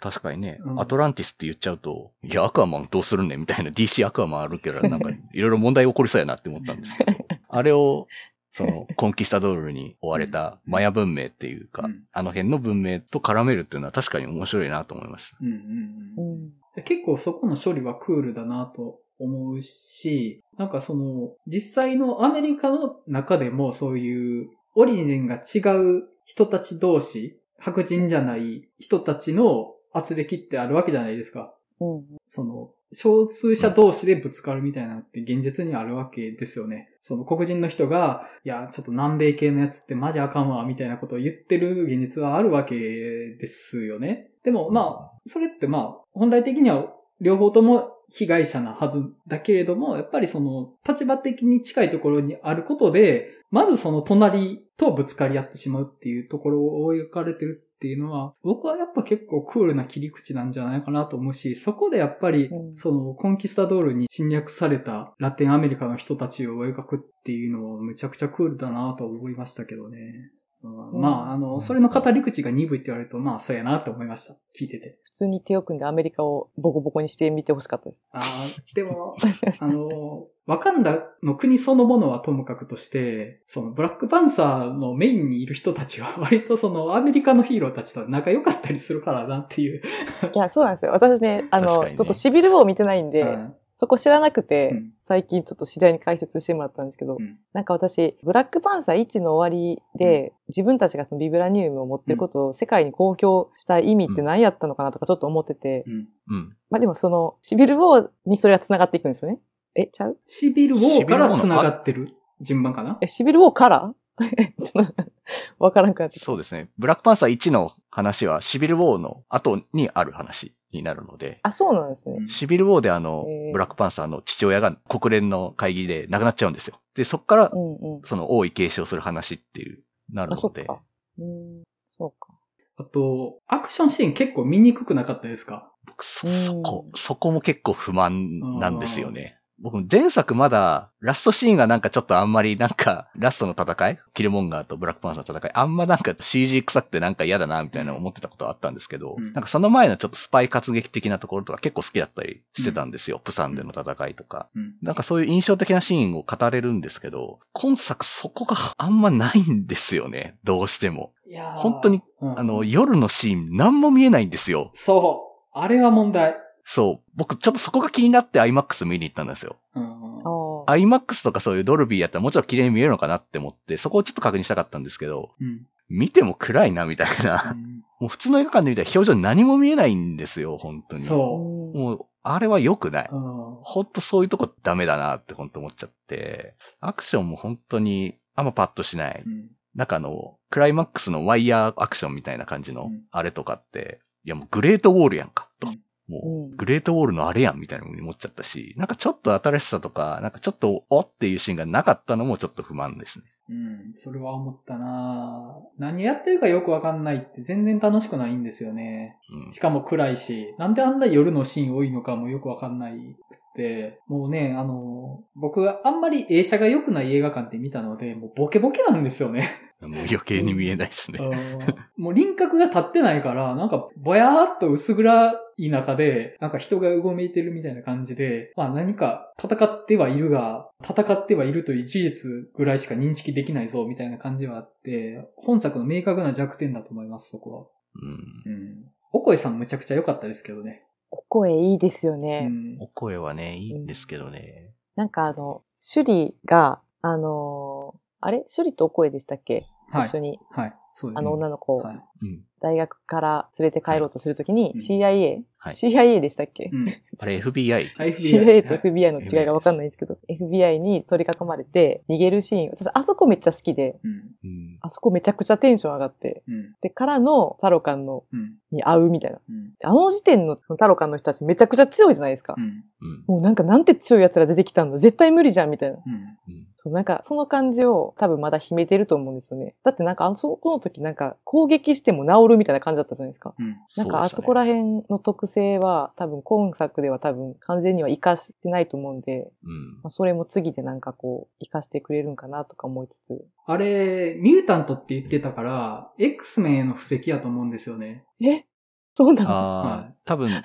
S4: 確かにね、うん、アトランティスって言っちゃうと、いや、アクアマンどうするねみたいな DC アクアマンあるけど、なんか、いろいろ問題起こりそうやなって思ったんですけど、あれを、その、コンキスタドールに追われたマヤ文明っていうか、うん、あの辺の文明と絡めるっていうのは確かに面白いなと思いました。うんうん
S1: うん、結構そこの処理はクールだなと思うし、なんかその、実際のアメリカの中でもそういうオリジンが違う人たち同士、白人じゃない人たちの圧力ってあるわけじゃないですか。
S3: うん、
S1: その、少数者同士でぶつかるみたいなのって現実にあるわけですよね。その黒人の人が、いや、ちょっと南米系のやつってマジあかんわ、みたいなことを言ってる現実はあるわけですよね。でも、まあ、それってまあ、本来的には両方とも被害者なはずだけれども、やっぱりその立場的に近いところにあることで、まずその隣とぶつかり合ってしまうっていうところを描かれてるっていうのは、僕はやっぱ結構クールな切り口なんじゃないかなと思うし、そこでやっぱり、そのコンキスタドールに侵略されたラテンアメリカの人たちを描くっていうのはめちゃくちゃクールだなと思いましたけどね。うん、まあ、あの、それの語り口が鈍いって言われると、まあ、そうやなって思いました。聞いてて。
S3: 普通に手を組んでアメリカをボコボコにしてみてほしかったです。
S1: ああ、でも、あの、ワカンダの国そのものはともかくとして、そのブラックパンサーのメインにいる人たちは 割とそのアメリカのヒーローたちと仲良かったりするからなっていう。
S3: いや、そうなんですよ。私ね、あの、ね、ちょっとシビルウォー見てないんで、うんそこ知らなくて、うん、最近ちょっと知り合いに解説してもらったんですけど、うん、なんか私、ブラックパンサー1の終わりで、うん、自分たちがそのビブラニウムを持ってることを世界に公表した意味って何やったのかなとかちょっと思ってて、まあでもその、シビルウォーにそれが繋がっていくんですよね。え、ちゃう？
S1: シビルウォーから繋がってる？順番かな？
S3: え、シビルウォーから？わからんくなって
S4: そうですね。ブラックパンサー1の話はシビルウォーの後にある話になるので。
S3: あ、そうなんですね。
S4: シビルウォーであの、ブラックパンサーの父親が国連の会議で亡くなっちゃうんですよ。で、そこから、その王位継承する話っていう、なるので。
S3: あ、そうか。うん、そうか。
S1: あと、アクションシーン結構見にくくなかったですか？
S4: 僕、そ、そこ、そこも結構不満なんですよね。僕、前作まだ、ラストシーンがなんかちょっとあんまりなんか、ラストの戦いキルモンガーとブラックパンサーの戦い、あんまなんか CG 臭くてなんか嫌だな、みたいな思ってたことはあったんですけど、うん、なんかその前のちょっとスパイ活劇的なところとか結構好きだったりしてたんですよ。うん、プサンでの戦いとか、うん。なんかそういう印象的なシーンを語れるんですけど、今作そこがあんまないんですよね。どうしても。いや本当に、あの、夜のシーン何も見えないんですよ。
S1: そう。あれは問題。
S4: そう。僕、ちょっとそこが気になって IMAX 見に行ったんですよ。うん、IMAX とかそういうドルビーやったらもちろん綺麗に見えるのかなって思って、そこをちょっと確認したかったんですけど、うん、見ても暗いな、みたいな。うん、もう普通の映画館で見たら表情何も見えないんですよ、本当に。
S1: そ
S4: う。もう、あれは良くない。ほんとそういうとこダメだなって本当思っちゃって。アクションも本当にあんまパッとしない。うん、中の、クライマックスのワイヤーアクションみたいな感じの、あれとかって、いやもうグレートウォールやんか、と。もう、グレートウォールのあれやんみたいな風に思っちゃったし、なんかちょっと新しさとか、なんかちょっとおっていうシーンがなかったのもちょっと不満ですね。
S1: うん、それは思ったな何やってるかよくわかんないって全然楽しくないんですよね。うん、しかも暗いし、なんであんな夜のシーン多いのかもよくわかんないくて、もうね、あの、僕あんまり映写が良くない映画館って見たので、もうボケボケなんですよね。
S4: もう余計に見えないですね。
S1: もう輪郭が立ってないから、なんかぼやーっと薄暗い中で、なんか人がうごめいてるみたいな感じで、まあ何か戦ってはいるが、戦ってはいるという事実ぐらいしか認識できないぞみたいな感じはあって、本作の明確な弱点だと思います、そこは。うん。うん。お声さんむちゃくちゃ良かったですけどね。
S3: お声いいですよね。
S4: うん、お声はね、いいんですけどね。
S3: なんかあの、首里が、あのー、あれ？首里とお声でしたっけ？
S1: はい、
S3: 一緒に。
S1: はい。そうです。
S3: あの女の子、はい、大学から連れて帰ろうとするときに CIA、はい、CIA でしたっけ、うん、
S4: あれ FBI。
S3: CIA と FBI の違いがわかんないんですけど、FBI に取り囲まれて逃げるシーン、私あそこめっちゃ好きで、うん、あそこめちゃくちゃテンション上がって、うん、で、からのタロカンの、に会うみたいな。あの時点のタロカンの人たちめちゃくちゃ強いじゃないですか。もうなんかなんて強い奴ら出てきたんだ絶対無理じゃんみたいな。そう、なんかその感じを多分まだ秘めてると思うんですよね。だってなんかあそこの時なんか攻撃しても治るみたいな感じだったじゃないですか。うん、なんかあそこら辺の特性は多分今作では多分完全には活かしてないと思うんで、うんまあ、それも次でなんかこう活かしてくれるんかなとか思いつつ。
S1: あれ、ミュータントって言ってたから、X メンへの布石やと思うんですよね。
S3: え？そうなの？
S4: ああ、多分、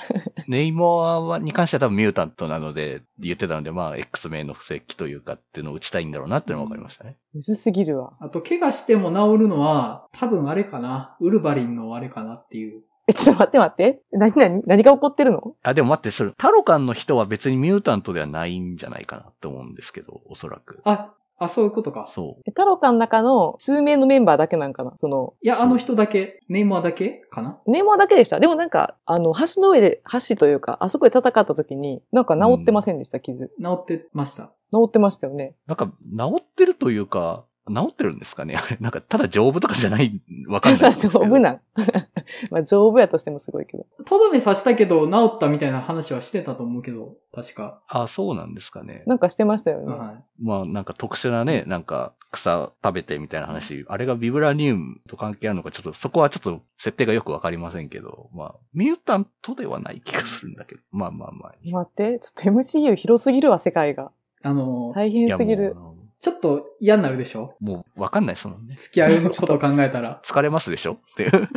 S4: ネイモアに関しては多分ミュータントなので言ってたので、まあ、X メンの布石というかっていうのを打ちたいんだろうなっていうのが分かりましたね。
S3: むずすぎるわ。
S1: あと、怪我しても治るのは、多分あれかな。ウルバリンのあれかなっていう。
S3: え、ちょっと待って待って。何何何が起こってるの？
S4: あ、でも待って、それ、タロカンの人は別にミュータントではないんじゃないかなと思うんですけど、おそらく。
S1: あ、あ、そういうことか。
S4: そ
S3: う。タロカンの中の数名のメンバーだけなんかな？その。
S1: いや、あの人だけ、ネイマーだけかな？
S3: ネイマーだけでした。でもなんか、あの、橋の上で、橋というか、あそこで戦った時に、なんか治ってませんでした、傷。治
S1: ってました。
S3: 治ってましたよね。
S4: なんか、治ってるというか、治ってるんですかね？あれ、なんか、ただ丈夫とかじゃない、わかんない
S3: 丈夫なん。まあ、丈夫やとしてもすごいけど。
S1: とどめ刺したけど、治ったみたいな話はしてたと思うけど、確か。
S4: あ、そうなんですかね。
S3: なんかしてましたよね。
S1: はい。
S4: まあ、なんか特殊なね、なんか、草食べてみたいな話、あれがビブラニウムと関係あるのか、ちょっと、そこはちょっと設定がよくわかりませんけど、まあ、ミュータントではない気がするんだけど、まあまあまあ。
S3: 待って、ちょっと MCU 広すぎるわ、世界が。
S1: あの
S3: 大変すぎる。
S1: ちょっと嫌になるでしょ？
S4: もうわかんないですもんね。
S1: 付き合いのことを考えたら。
S4: 疲れますでしょ？っていう。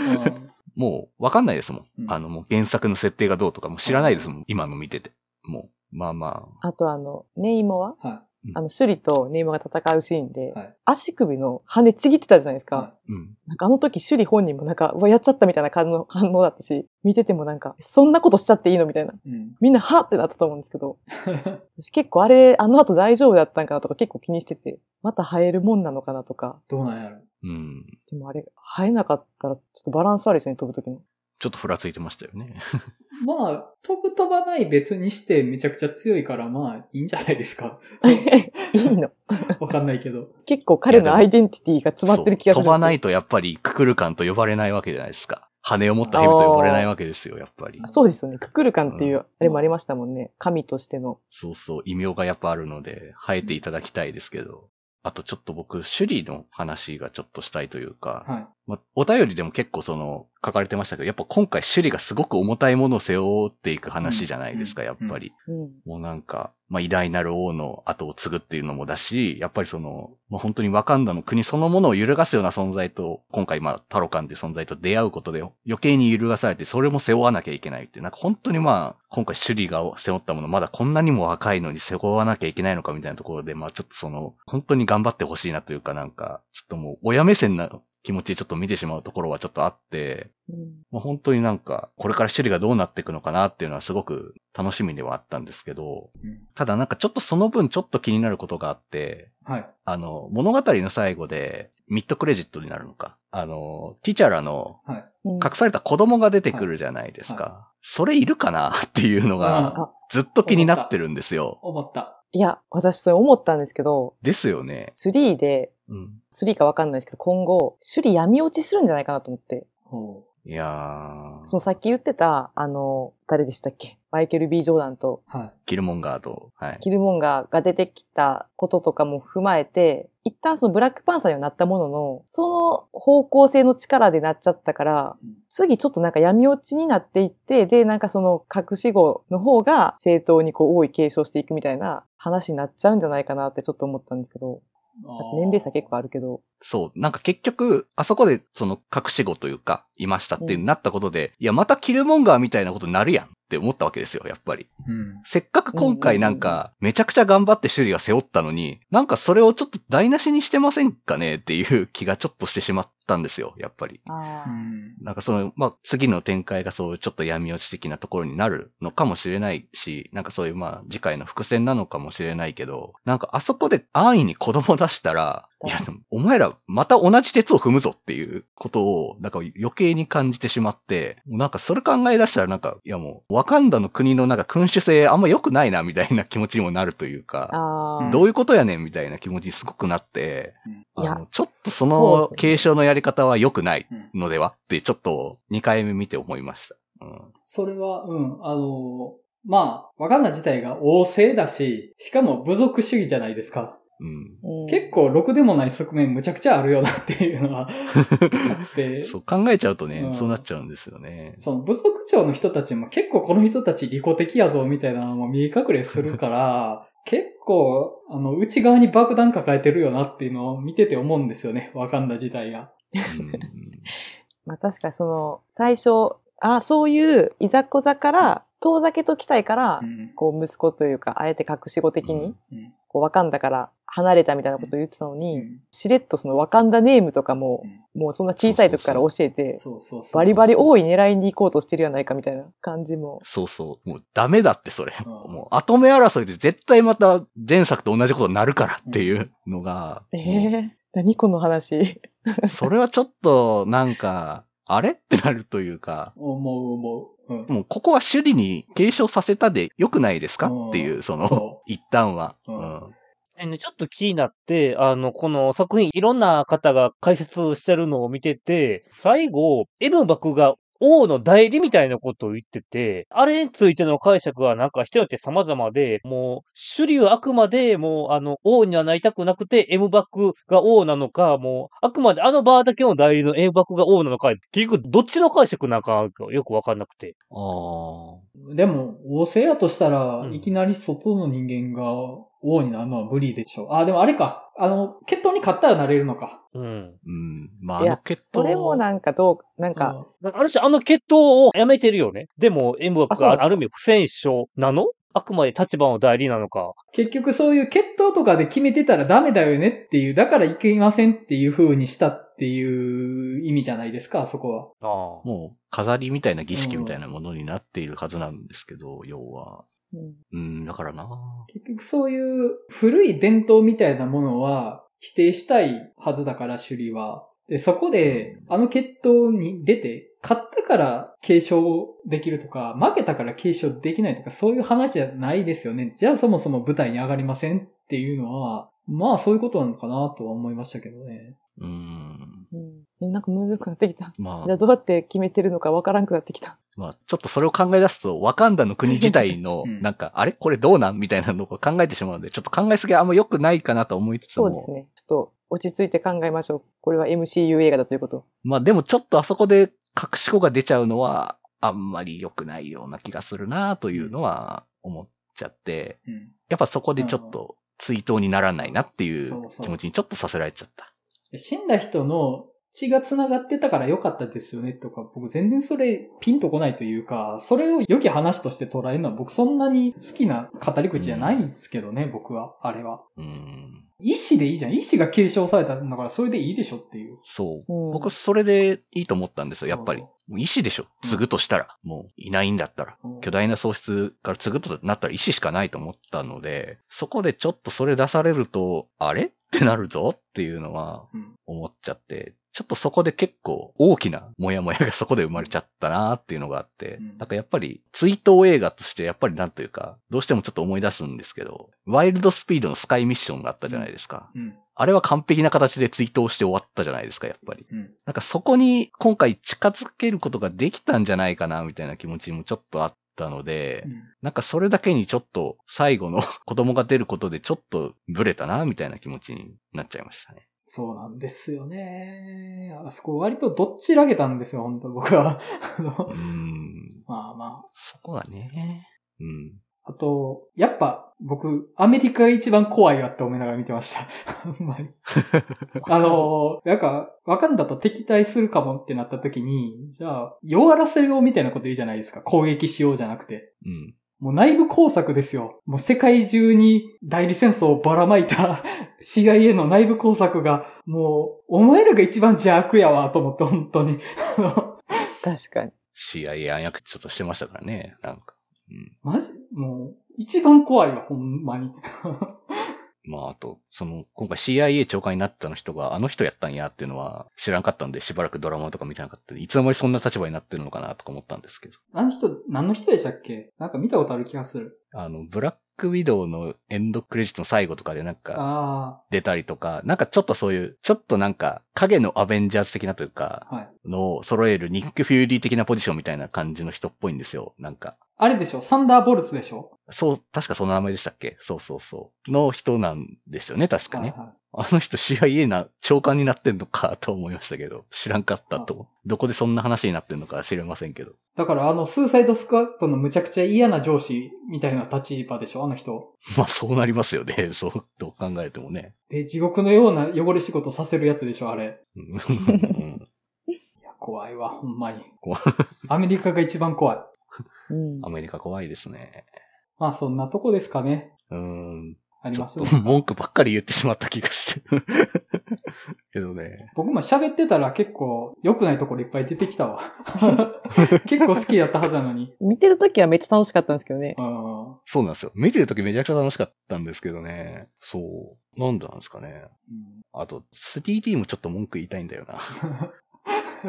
S4: もうわかんないですもん。うん、あの、もう原作の設定がどうとかも知らないですもん。今の見てて。もう、まあま
S3: あ。あとあの、ネイモは？
S1: はい。
S3: あの、シュリとネイマが戦うシーンで、はい、足首の羽ちぎってたじゃないですか。は
S4: い、うん。
S3: なんかあの時シュリ本人もなんか、うわ、やっちゃったみたいな感じの反応だったし、見ててもなんか、そんなことしちゃっていいのみたいな。
S1: うん、
S3: みんな、はってなったと思うんですけど、私結構あれ、あの後大丈夫だったんかなとか結構気にしてて、また生えるもんなのかなとか。
S1: どうなんやろ。
S4: うん。
S3: でもあれ、生えなかったらちょっとバランス悪いですね、飛ぶ時の。
S4: ちょっとふらついてましたよね。
S1: まあ、飛ぶ飛ばない別にしてめちゃくちゃ強いからまあいいんじゃないですか。
S3: いいの
S1: わかんないけど。
S3: 結構彼のアイデンティティが詰まってる気がする。
S4: 飛ばないとやっぱりククルカンと呼ばれないわけじゃないですか。羽を持ったヘビと呼ばれないわけですよ、やっぱり。
S3: そうですよね。ククルカンっていう、あれもありましたもんね。神としての。
S4: そうそう、異名がやっぱあるので、生えていただきたいですけど。あとちょっと僕、首里の話がちょっとしたいというか、
S1: はい
S4: まあ、お便りでも結構その、書かれてましたけど、やっぱ今回首里がすごく重たいものを背負っていく話じゃないですか、やっぱり。
S3: うん、
S4: もうなんか、まあ、偉大なる王の後を継ぐっていうのもだし、やっぱりその、まあ、本当にワカンダの国そのものを揺るがすような存在と、今回まあ、タロカンっていう存在と出会うことで余計に揺るがされて、それも背負わなきゃいけないってなんか本当にまあ、今回首里が背負ったもの、まだこんなにも若いのに背負わなきゃいけないのかみたいなところで、まあちょっとその、本当に頑張ってほしいなというかなんか、ちょっともう親目線な気持ちでちょっと見てしまうところはちょっとあって、
S3: うん、
S4: まあ、本当になんか、これから種類がどうなっていくのかなっていうのはすごく楽しみではあったんですけど、
S1: うん、
S4: ただなんかちょっとその分ちょっと気になることがあって、
S1: はい。
S4: あの、物語の最後で、ミッドクレジットになるのか。あの、ティチャラの、隠された子供が出てくるじゃないですか。はいはい、それいるかなっていうのが、ずっと気になってるんですよ。
S1: 思った。
S3: いや、私それ思ったんですけど。
S4: ですよね。
S3: 3で、
S4: うん。
S3: 3かわかんないですけど、今後、首里闇落ちするんじゃないかなと思って。
S1: ほ
S4: う。いやー。
S3: そのさっき言ってた、あの、誰でしたっけ？マイケル・ B・ ジョーダンと、
S1: はい。
S4: キルモンガーと、はい。
S3: キルモンガーが出てきたこととかも踏まえて、一旦そのブラックパンサーにはなったものの、その方向性の力でなっちゃったから、うん、次ちょっとなんか闇落ちになっていって、で、なんかその隠し子の方が正当にこう、多い継承していくみたいな話になっちゃうんじゃないかなってちょっと思ったんですけど。年齢差結構あるけど。
S4: そう。なんか結局、あそこでその隠し子というか、いましたってなったことで、うん、いや、またキルモンガーみたいなことになるやんって思ったわけですよ、やっぱり。
S1: うん、
S4: せっかく今回なんか、めちゃくちゃ頑張って修理が背負ったのに、なんかそれをちょっと台無しにしてませんかねっていう気がちょっとしてしまったんですよ、やっぱり。なんかその、まあ、次の展開がそういうちょっと闇落ち的なところになるのかもしれないし、なんかそういうまあ、次回の伏線なのかもしれないけど、なんかあそこで安易に子供出したら、いや、お前らまた同じ鉄を踏むぞっていうことを、なんか余計に感じてしまって、なんかそれ考え出したらなんか、いやもう、ワカンダの国のなんか君主制あんま良くないなみたいな気持ちにもなるというか、どういうことやねんみたいな気持ちにすごくなって、あのちょっとその継承のやり方は良くないのではってちょっと2回目見て思いました。うん、
S1: それは、うん、あの、まあ、ワカンダ自体が王政だし、しかも部族主義じゃないですか。
S4: うん、
S1: 結構、ろくでもない側面むちゃくちゃあるよなっていうのは あって。
S4: そう考えちゃうとね、うん、そうなっちゃうんですよね。
S1: その部族長の人たちも結構この人たち利己的やぞみたいなのも見え隠れするから、結構、あの、内側に爆弾抱えてるよなっていうのを見てて思うんですよね。わかんだ自体が。
S3: まあ確かその、最初、あそういういざこざから、遠ざけときたいから、うん、こう息子というか、あえて隠し子的に、こう、わかんだから離れたみたいなことを言ってたのに、うん、しれっとそのワカンダネームとかも、うん、もうそんな小さい時から教えて、バリバリ多い狙いに行こうとしてるやないかみたいな感じも。
S4: そうそう。もうダメだってそれ。うん、もう後目争いで絶対また前作と同じことになるからっていうのが。
S3: ええー、何この話。
S4: それはちょっとなんか、あれ？ってなるというか。
S1: 思う思
S4: う。うん、もうここは首里に継承させたで良くないですか？っていう、その、一旦は。うん、
S2: うん。ちょっと気になって、あの、この作品、いろんな方が解説してるのを見てて、最後、エムバクが王の代理みたいなことを言ってて、あれについての解釈はなんか人によって様々で、もう、首里はあくまでもう、あの、王にはなりたくなくて、M バックが王なのか、もう、あくまであのバーだけの代理の M バックが王なのか、結局どっちの解釈なんかよくわかんなくて。
S1: ああ。でも、王政やとしたら、いきなり外の人間が王になるのは無理でしょう。あ、でもあれか。あの、決闘に勝ったらなれるのか。
S2: うん。う
S4: ん。まあ、あの決闘。
S3: それもなんかどう、なんか。
S2: うん、ある種、あの決闘をやめてるよね。でも、M 枠がある意味不戦勝なの？あくまで立場の代理なのか。
S1: 結局そういう決闘とかで決めてたらダメだよねっていう、だからいけませんっていう風にしたっていう意味じゃないですか、そこは。
S2: ああ。
S4: もう、飾りみたいな儀式みたいなものになっているはずなんですけど、うん、要は。うん、だからな
S1: 結局そういう古い伝統みたいなものは否定したいはずだから、首里は。で、そこで、あの決闘に出て、勝ったから継承できるとか、負けたから継承できないとか、そういう話じゃないですよね。じゃあそもそも舞台に上がりませんっていうのは、まあそういうことなのかなとは思いましたけどね。
S4: うん。
S3: うん。なんか難しくなってきた。まあ。じゃあどうやって決めてるのかわからんくなってきた。
S4: まあ、ちょっとそれを考え出すと、ワカンダの国自体の、なんか、あれ？これどうなん？みたいなのを考えてしまうので、ちょっと考えすぎはあんま良くないかなと思いつつも。
S3: そうですね。ちょっと落ち着いて考えましょう。これは MCU 映画だということ。
S4: まあでもちょっとあそこで隠し子が出ちゃうのは、あんまり良くないような気がするなというのは思っちゃって、うん、やっぱそこでちょっと追悼にならないなっていう気持ちにちょっとさせられちゃった。
S1: 死んだ人の血が繋がってたから良かったですよねとか、僕全然それピンとこないというか、それを良き話として捉えるのは僕そんなに好きな語り口じゃないんですけどね、うん、僕は、あれは。
S4: うん。
S1: 意志でいいじゃん。意志が継承されたんだからそれでいいでしょっていう。
S4: そう。うん、僕それでいいと思ったんですよ、やっぱり。意志でしょ。継ぐとしたら。うん、もういないんだったら。巨大な喪失から継ぐとなったら意志しかないと思ったので、そこでちょっとそれ出されると、あれ？ってなるぞっていうのは思っちゃって、ちょっとそこで結構大きなモヤモヤがそこで生まれちゃったなっていうのがあって、うん、なんかやっぱり追悼映画としてやっぱりなんというか、どうしてもちょっと思い出すんですけど、ワイルドスピードのスカイミッションがあったじゃないですか。うん、あれは完璧な形で追悼して終わったじゃないですか、やっぱり。うん、なんかそこに今回近づけることができたんじゃないかな、みたいな気持ちもちょっとあったので、うん、なんかそれだけにちょっと最後の 子供が出ることでちょっとブレたな、みたいな気持ちになっちゃいましたね。
S1: そうなんですよね。あそこ割とどっちらけたんですよ、本当僕は。
S4: うん。
S1: まあまあ。
S4: そこはね。うん。
S1: あと、やっぱ僕、アメリカが一番怖いわって思いながら見てました。ほんまに。あの、なんか、わかんだと敵対するかもってなった時に、じゃあ、弱らせようみたいなこと言うじゃないですか。攻撃しようじゃなくて。
S4: うん。
S1: もう内部工作ですよ。もう世界中に代理戦争をばらまいた CIA の内部工作が、もう、お前らが一番邪悪やわ、と思って、本当に。
S3: 確かに。
S4: CIA 暗躍ちょっとしてましたからね、なんか。
S1: うん、マジ？もう、一番怖いわ、ほんまに。
S4: まあ、あと、その、今回 CIA 長官になったの人が、あの人やったんやっていうのは知らんかったんで、しばらくドラマとか見てなかったいつの間にそんな立場になってるのかなとか思ったんですけど。
S1: あの人、何の人でしたっけ？なんか見たことある気がする。
S4: あの、ブラックウィドウのエンドクレジットの最後とかでなんか、出たりとか、なんかちょっとそういう、ちょっとなんか、影のアベンジャーズ的なというか、のを揃えるニック・フューリー的なポジションみたいな感じの人っぽいんですよ、なんか。
S1: あれでしょ？サンダーボルツでしょ？
S4: そう、確かその名前でしたっけ？そうそうそう。の人なんですよね、確かね。はいはいあの人 CIA な長官になってんのかと思いましたけど、知らんかったと。どこでそんな話になってんのか知れませんけど。
S1: だからあの、スーサイドスクワットのむちゃくちゃ嫌な上司みたいな立場でしょあの人。
S4: まあそうなりますよね。そう、どう考えてもね。
S1: で、地獄のような汚れ仕事させるやつでしょあれ。いや、怖いわ、ほんまに。アメリカが一番怖い。
S4: アメリカ怖いですね。
S1: まあそんなとこですかね。
S4: うん。
S1: あります
S4: 文句ばっかり言ってしまった気がしてる。けどね。
S1: 僕も喋ってたら結構良くないところいっぱい出てきたわ。結構好きやったはずなのに。
S3: 見てるときはめっちゃ楽しかったんですけどね。
S4: そうなんですよ。見てるときめちゃくちゃ楽しかったんですけどね。そう。なんでなんですかね。うん、あと、3D もちょっと文句言いたいんだよな。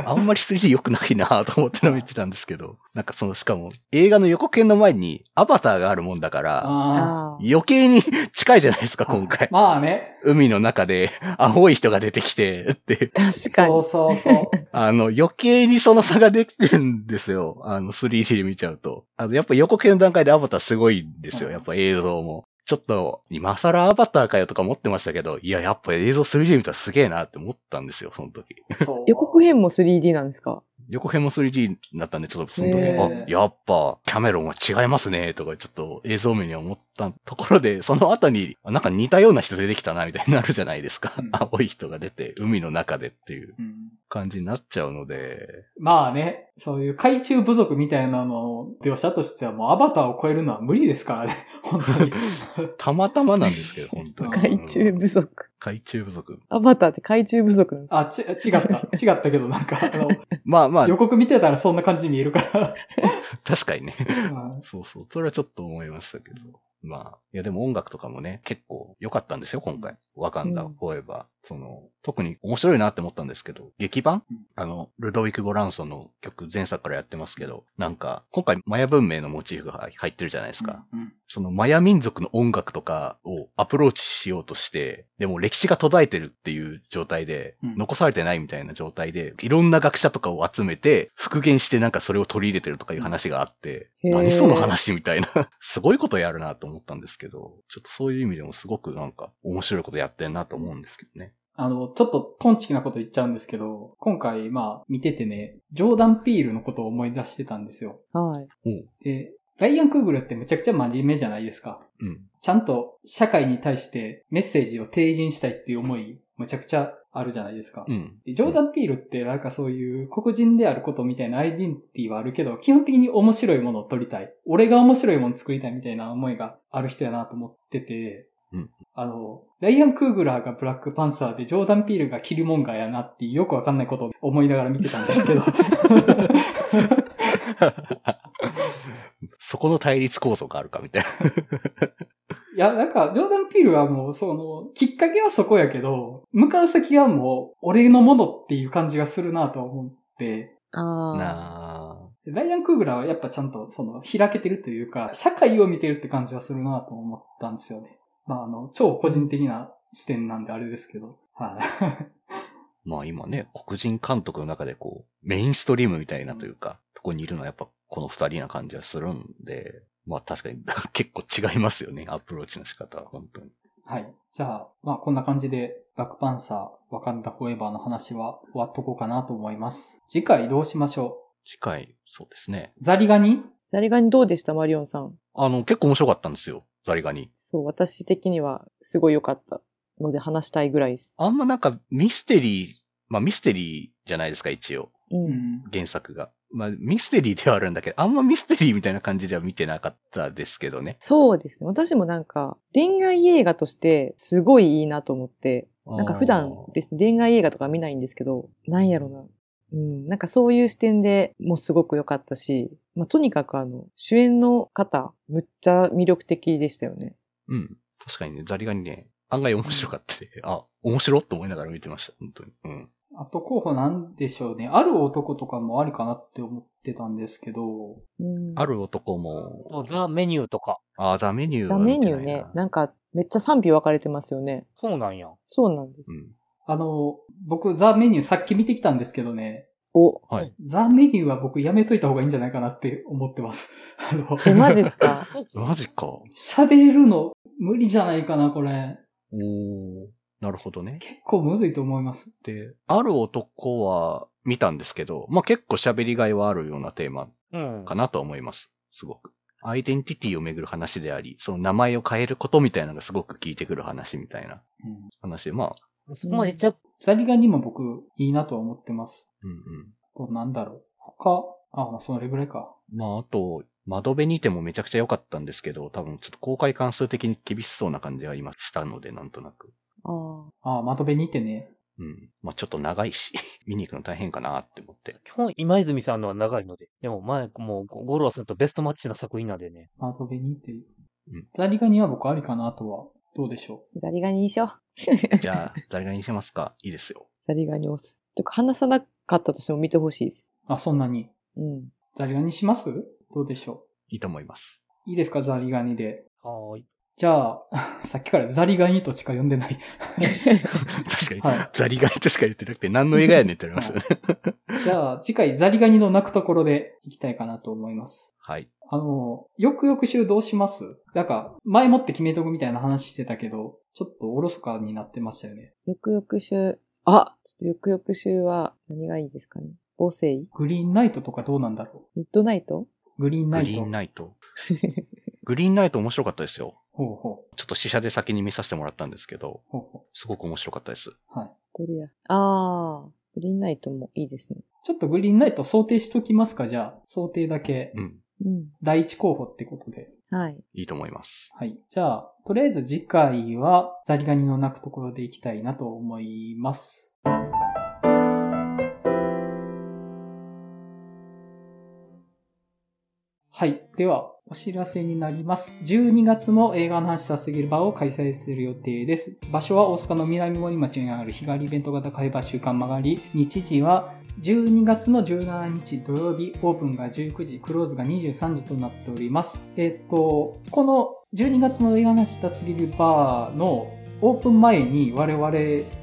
S4: あんまり 3D 良くないなと思っての見てたんですけど、なんかその、しかも映画の予告編の前にアバターがあるもんだから、余計に近いじゃないですか、今回。
S1: まあね。
S4: 海の中で青い人が出てきて、って。
S3: 確かに。
S1: そうそうそう。
S4: あの、余計にその差ができてるんですよ。あの、3D で見ちゃうと。あの、やっぱ予告編の段階でアバターすごいんですよ。やっぱ映像も。ちょっと、今更アバターかよとか思ってましたけど、いや、やっぱ映像 3D 見たらすげえなって思ったんですよ、その時。
S3: 予告編も 3D なんですか？
S4: 横編も 3D になったんで、ちょっとその時、あ、やっぱ、キャメロンは違いますね、とか、ちょっと映像面に思ったところで、その後に、なんか似たような人出てきたな、みたいになるじゃないですか。うん、青い人が出て、海の中でっていう感じになっちゃうので。
S1: うん、まあね、そういう海中部族みたいなの描写としてはもうアバターを超えるのは無理ですからね、本当に。
S4: たまたまなんですけど、本当に。
S3: 海中部族。
S4: 海中部族。
S3: アバターって海中部族
S1: あ、ち、違った。違ったけど、なんか、あの、
S4: まあまあ。
S1: 予告見てたらそんな感じに見えるから
S4: 確かにね。そうそう。それはちょっと思いましたけど。まあ、いやでも音楽とかもね、結構良かったんですよ、今回。ワカンダ、フォーエバー。その、特に面白いなって思ったんですけど、劇版、うん、あの、ルドウィック・ゴランソンの曲前作からやってますけど、なんか、今回マヤ文明のモチーフが入ってるじゃないですか。うんうん、そのマヤ民族の音楽とかをアプローチしようとして、でも歴史が途絶えてるっていう状態で、うん、残されてないみたいな状態で、いろんな学者とかを集めて、復元してなんかそれを取り入れてるとかいう話があって、何その話みたいな。すごいことやるなと思ったんですけど、ちょっとそういう意味でもすごくなんか面白いことやってるなと思うんですけどね。
S1: あの、ちょっとトンチキなこと言っちゃうんですけど、今回、まあ、見ててね、ジョーダン・ピールのことを思い出してたんですよ。
S3: は
S1: い。で、ライアン・クーグルってむちゃくちゃ真面目じゃないですか。
S4: うん。
S1: ちゃんと社会に対してメッセージを提言したいっていう思い、むちゃくちゃあるじゃないですか。
S4: うん。
S1: でジョーダン・ピールってなんかそういう黒人であることみたいなアイデンティティはあるけど、基本的に面白いものを撮りたい。俺が面白いもの作りたいみたいな思いがある人やなと思ってて、
S4: うん。
S1: あの、ライアン・クーグラーがブラックパンサーで、ジョーダン・ピールがキルモンガーやなっていうよくわかんないことを思いながら見てたんですけど。
S4: そこの対立構造があるかみたいな。
S1: いや、なんか、ジョーダン・ピールはもう、その、きっかけはそこやけど、向かう先はもう、俺のものっていう感じがするなと思って。
S3: あ
S4: あ。
S1: ライアン・クーグラーはやっぱちゃんと、その、開けてるというか、社会を見てるって感じはするなと思ったんですよね。まあ、あの、超個人的な視点なんであれですけど。はい。
S4: まあ今ね、黒人監督の中でこう、メインストリームみたいなというか、うん、とこにいるのはやっぱこの二人な感じはするんで、まあ確かに 結構違いますよね、アプローチの仕方は、本当に。
S1: はい。じゃあ、まあこんな感じで、バックパンサー、ワカンダフォーエバーの話は終わっとこうかなと思います。次回どうしましょ
S4: う？次回、そうですね。
S1: ザリガニ？
S3: ザリガニどうでした？マリオンさん。
S4: あの、結構面白かったんですよ、ザリガニ。
S3: そう、私的にはすごい良かったので話したいぐらいです。
S4: あんまなんかミステリー、まあミステリーじゃないですか、一応。
S3: うん。
S4: 原作が。まあミステリーではあるんだけど、あんまミステリーみたいな感じでは見てなかったですけどね。
S3: そうですね。私もなんか恋愛映画としてすごいいいなと思って、なんか普段ですね、恋愛映画とか見ないんですけど、なんやろな。うん、なんかそういう視点でもすごく良かったし、まあ、とにかくあの、主演の方、むっちゃ魅力的でしたよね。
S4: うん。確かにね、ザリガニね、案外面白かったで、あ、面白っと思いながら見てました、本当に。うん。
S1: あと候補なんでしょうね。ある男とかもありかなって思ってたんですけど。
S3: うん、
S4: ある男も。
S2: ザ・メニューとか。
S4: あ、ザ・メニュー
S3: ザ・メニューね。なんか、めっちゃ賛否分かれてますよね。
S2: そうなんや。
S3: そうなんです。
S4: うん。
S1: あの、僕、ザ・メニューさっき見てきたんですけどね。
S3: お。
S4: はい。
S1: ザ・メニューは僕やめといた方がいいんじゃないかなって思ってます。
S3: あの、え、マジか？
S4: マジか。
S1: 喋るの無理じゃないかな、これ。
S4: おー。なるほどね。
S1: 結構むずいと思います。
S4: で、ある男は見たんですけど、まあ、結構喋りがいはあるようなテーマかなと思います。すごく。アイデンティティをめぐる話であり、その名前を変えることみたいなのがすごく聞いてくる話みたいな話で、うん、ま
S2: あ。そこまでちゃ
S1: ザリガニも僕いいなとは思ってます。
S4: うんうん。
S1: と、なんだろう。他、あ、まあ、それぐらいか。
S4: まあ、あと、窓辺にいてもめちゃくちゃ良かったんですけど、多分ちょっと公開関数的に厳しそうな感じが今したので、なんとなく。
S3: あ
S1: あ。ああ、窓辺にいてね。
S4: うん。まあちょっと長いし、見に行くの大変かなって思って。
S2: 基本、今泉さんのは長いので。でも前、もう、ゴロアさんとベストマッチな作品なんでね。
S1: 窓辺にいて。うん。ザリガニは僕ありかなとは、どうでしょ
S3: う？ザリガニにしよ
S4: う。じゃあ、ザリガニにしますか？いいですよ。
S3: ザリガニを押す。とか、話さなかったとしても見てほしいです。
S1: あ、そんなに？
S3: うん。
S1: ザリガニします？どうでしょ
S4: う？いいと思います。
S1: いいですか？ザリガニで。
S2: はーい。
S1: じゃあ、さっきからザリガニとしか読んでない
S4: 確かに、はい、ザリガニとしか言ってなくて何の映画やねんってなりますよね。
S1: じゃあ、次回ザリガニの泣くところでいきたいかなと思います。
S4: はい。
S1: あの、よくよく週どうします？なんか、前もって決めとくみたいな話してたけど、ちょっとおろそかになってましたよね。
S3: よくよく週、あ、ちょっとよくよく週は何がいいですかね？母性？
S1: グリーンナイトとかどうなんだろ
S3: う？ミッドナイト？
S1: グリーンナイト。
S4: グリーンナイト。グリーンナイト面白かったですよ。
S1: ほうほ
S4: う。ちょっと試写で先に見させてもらったんですけど、ほうほうすごく面白かったです。
S1: はい。
S3: どれやああ、グリーンナイトもいいですね。
S1: ちょっとグリーンナイト想定しときますか、じゃあ。想定だけ。
S4: うん。
S3: うん。
S1: 第一候補ってことで。
S3: はい。
S4: いいと思います。
S1: はい。じゃあ、とりあえず次回はザリガニの鳴くところでいきたいなと思います。はい。では、お知らせになります。12月も映画の話さすぎる場を開催する予定です。場所は大阪の南森町にある日帰りイベント型カフェバ週間曲がり。日時は12月の17日土曜日、オープンが19時、クローズが23時となっております。えっ、と、この12月の映画の話したすぎるバーのオープン前に我々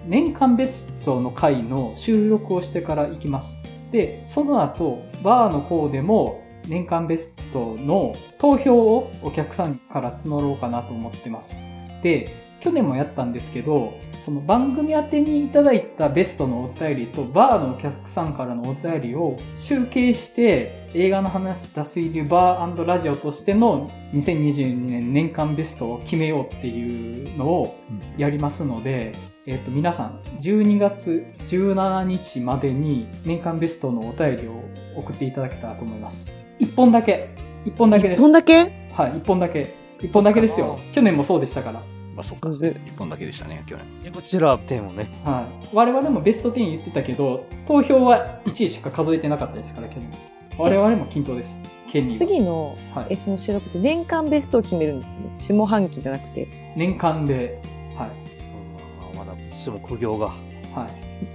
S1: 年間ベストの回の収録をしてから行きます。で、その後、バーの方でも年間ベストの投票をお客さんから募ろうかなと思ってます。で、去年もやったんですけど、その番組宛てにいただいたベストのお便りとバーのお客さんからのお便りを集計して映画の話した水流バーラジオとしての2022年年間ベストを決めようっていうのをやりますので、うん、えっ、と皆さん12月17日までに年間ベストのお便りを送っていただけたらと思います。1本だけ。1本だけです。
S3: 1本だけ？
S1: はい、1本だけ。1本だけですよ。去年もそうでしたから。
S4: まあ、そっか。1本だけでしたね、去
S2: 年。こちら点をね。
S1: はい。我々もベスト10言ってたけど、投票は1位しか数えてなかったですから、去年。我々も均等です。
S3: 次の S の収録って年間ベストを決めるんですね。下半期じゃなくて。
S1: 年間で。はい。
S2: そうまだ私も苦行が。
S1: は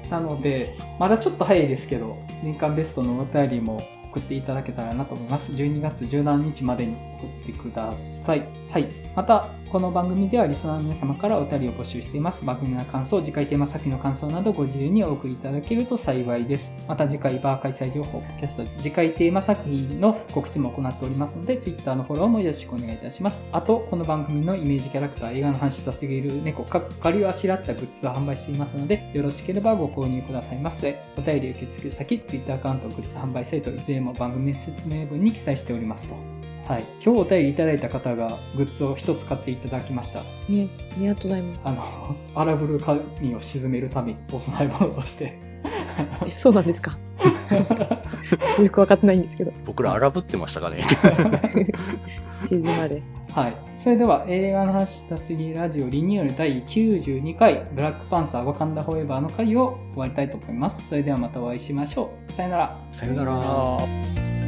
S1: い。なので、まだちょっと早いですけど、年間ベストのお便りも送っていただけたらなと思います。12月17日までに送ってください。はい。また、この番組ではリスナーの皆様からお便りを募集しています。番組の感想、次回テーマ先の感想などご自由にお送りいただけると幸いです。また次回バー開催情報、ポッドキャスト、次回テーマ作品の告知も行っておりますので、Twitter のフォローもよろしくお願いいたします。あと、この番組のイメージキャラクター、映画の話さすぎる猫、かっかりをあしらったグッズを販売していますので、よろしければご購入くださいませ。お便り受付先、Twitter アカウント、グッズ販売サイト、いずれも番組説明文に記載しておりますと。はい、今日お便りいただいた方がグッズを一つ買っていただきました。
S3: ね、ありがとうございます。
S1: あの、荒ぶる神を沈めるためにお供え物として。
S3: そうなんですか？よくわかってないんですけど。
S4: 僕ら荒ぶってましたかね？
S3: 沈まれ。
S1: はい。それでは映画の話したすぎラジオリニューアル第92回ブラックパンサーワカンダフォーエバーの回を終わりたいと思います。それではまたお会いしましょう。さよなら。
S4: さよなら。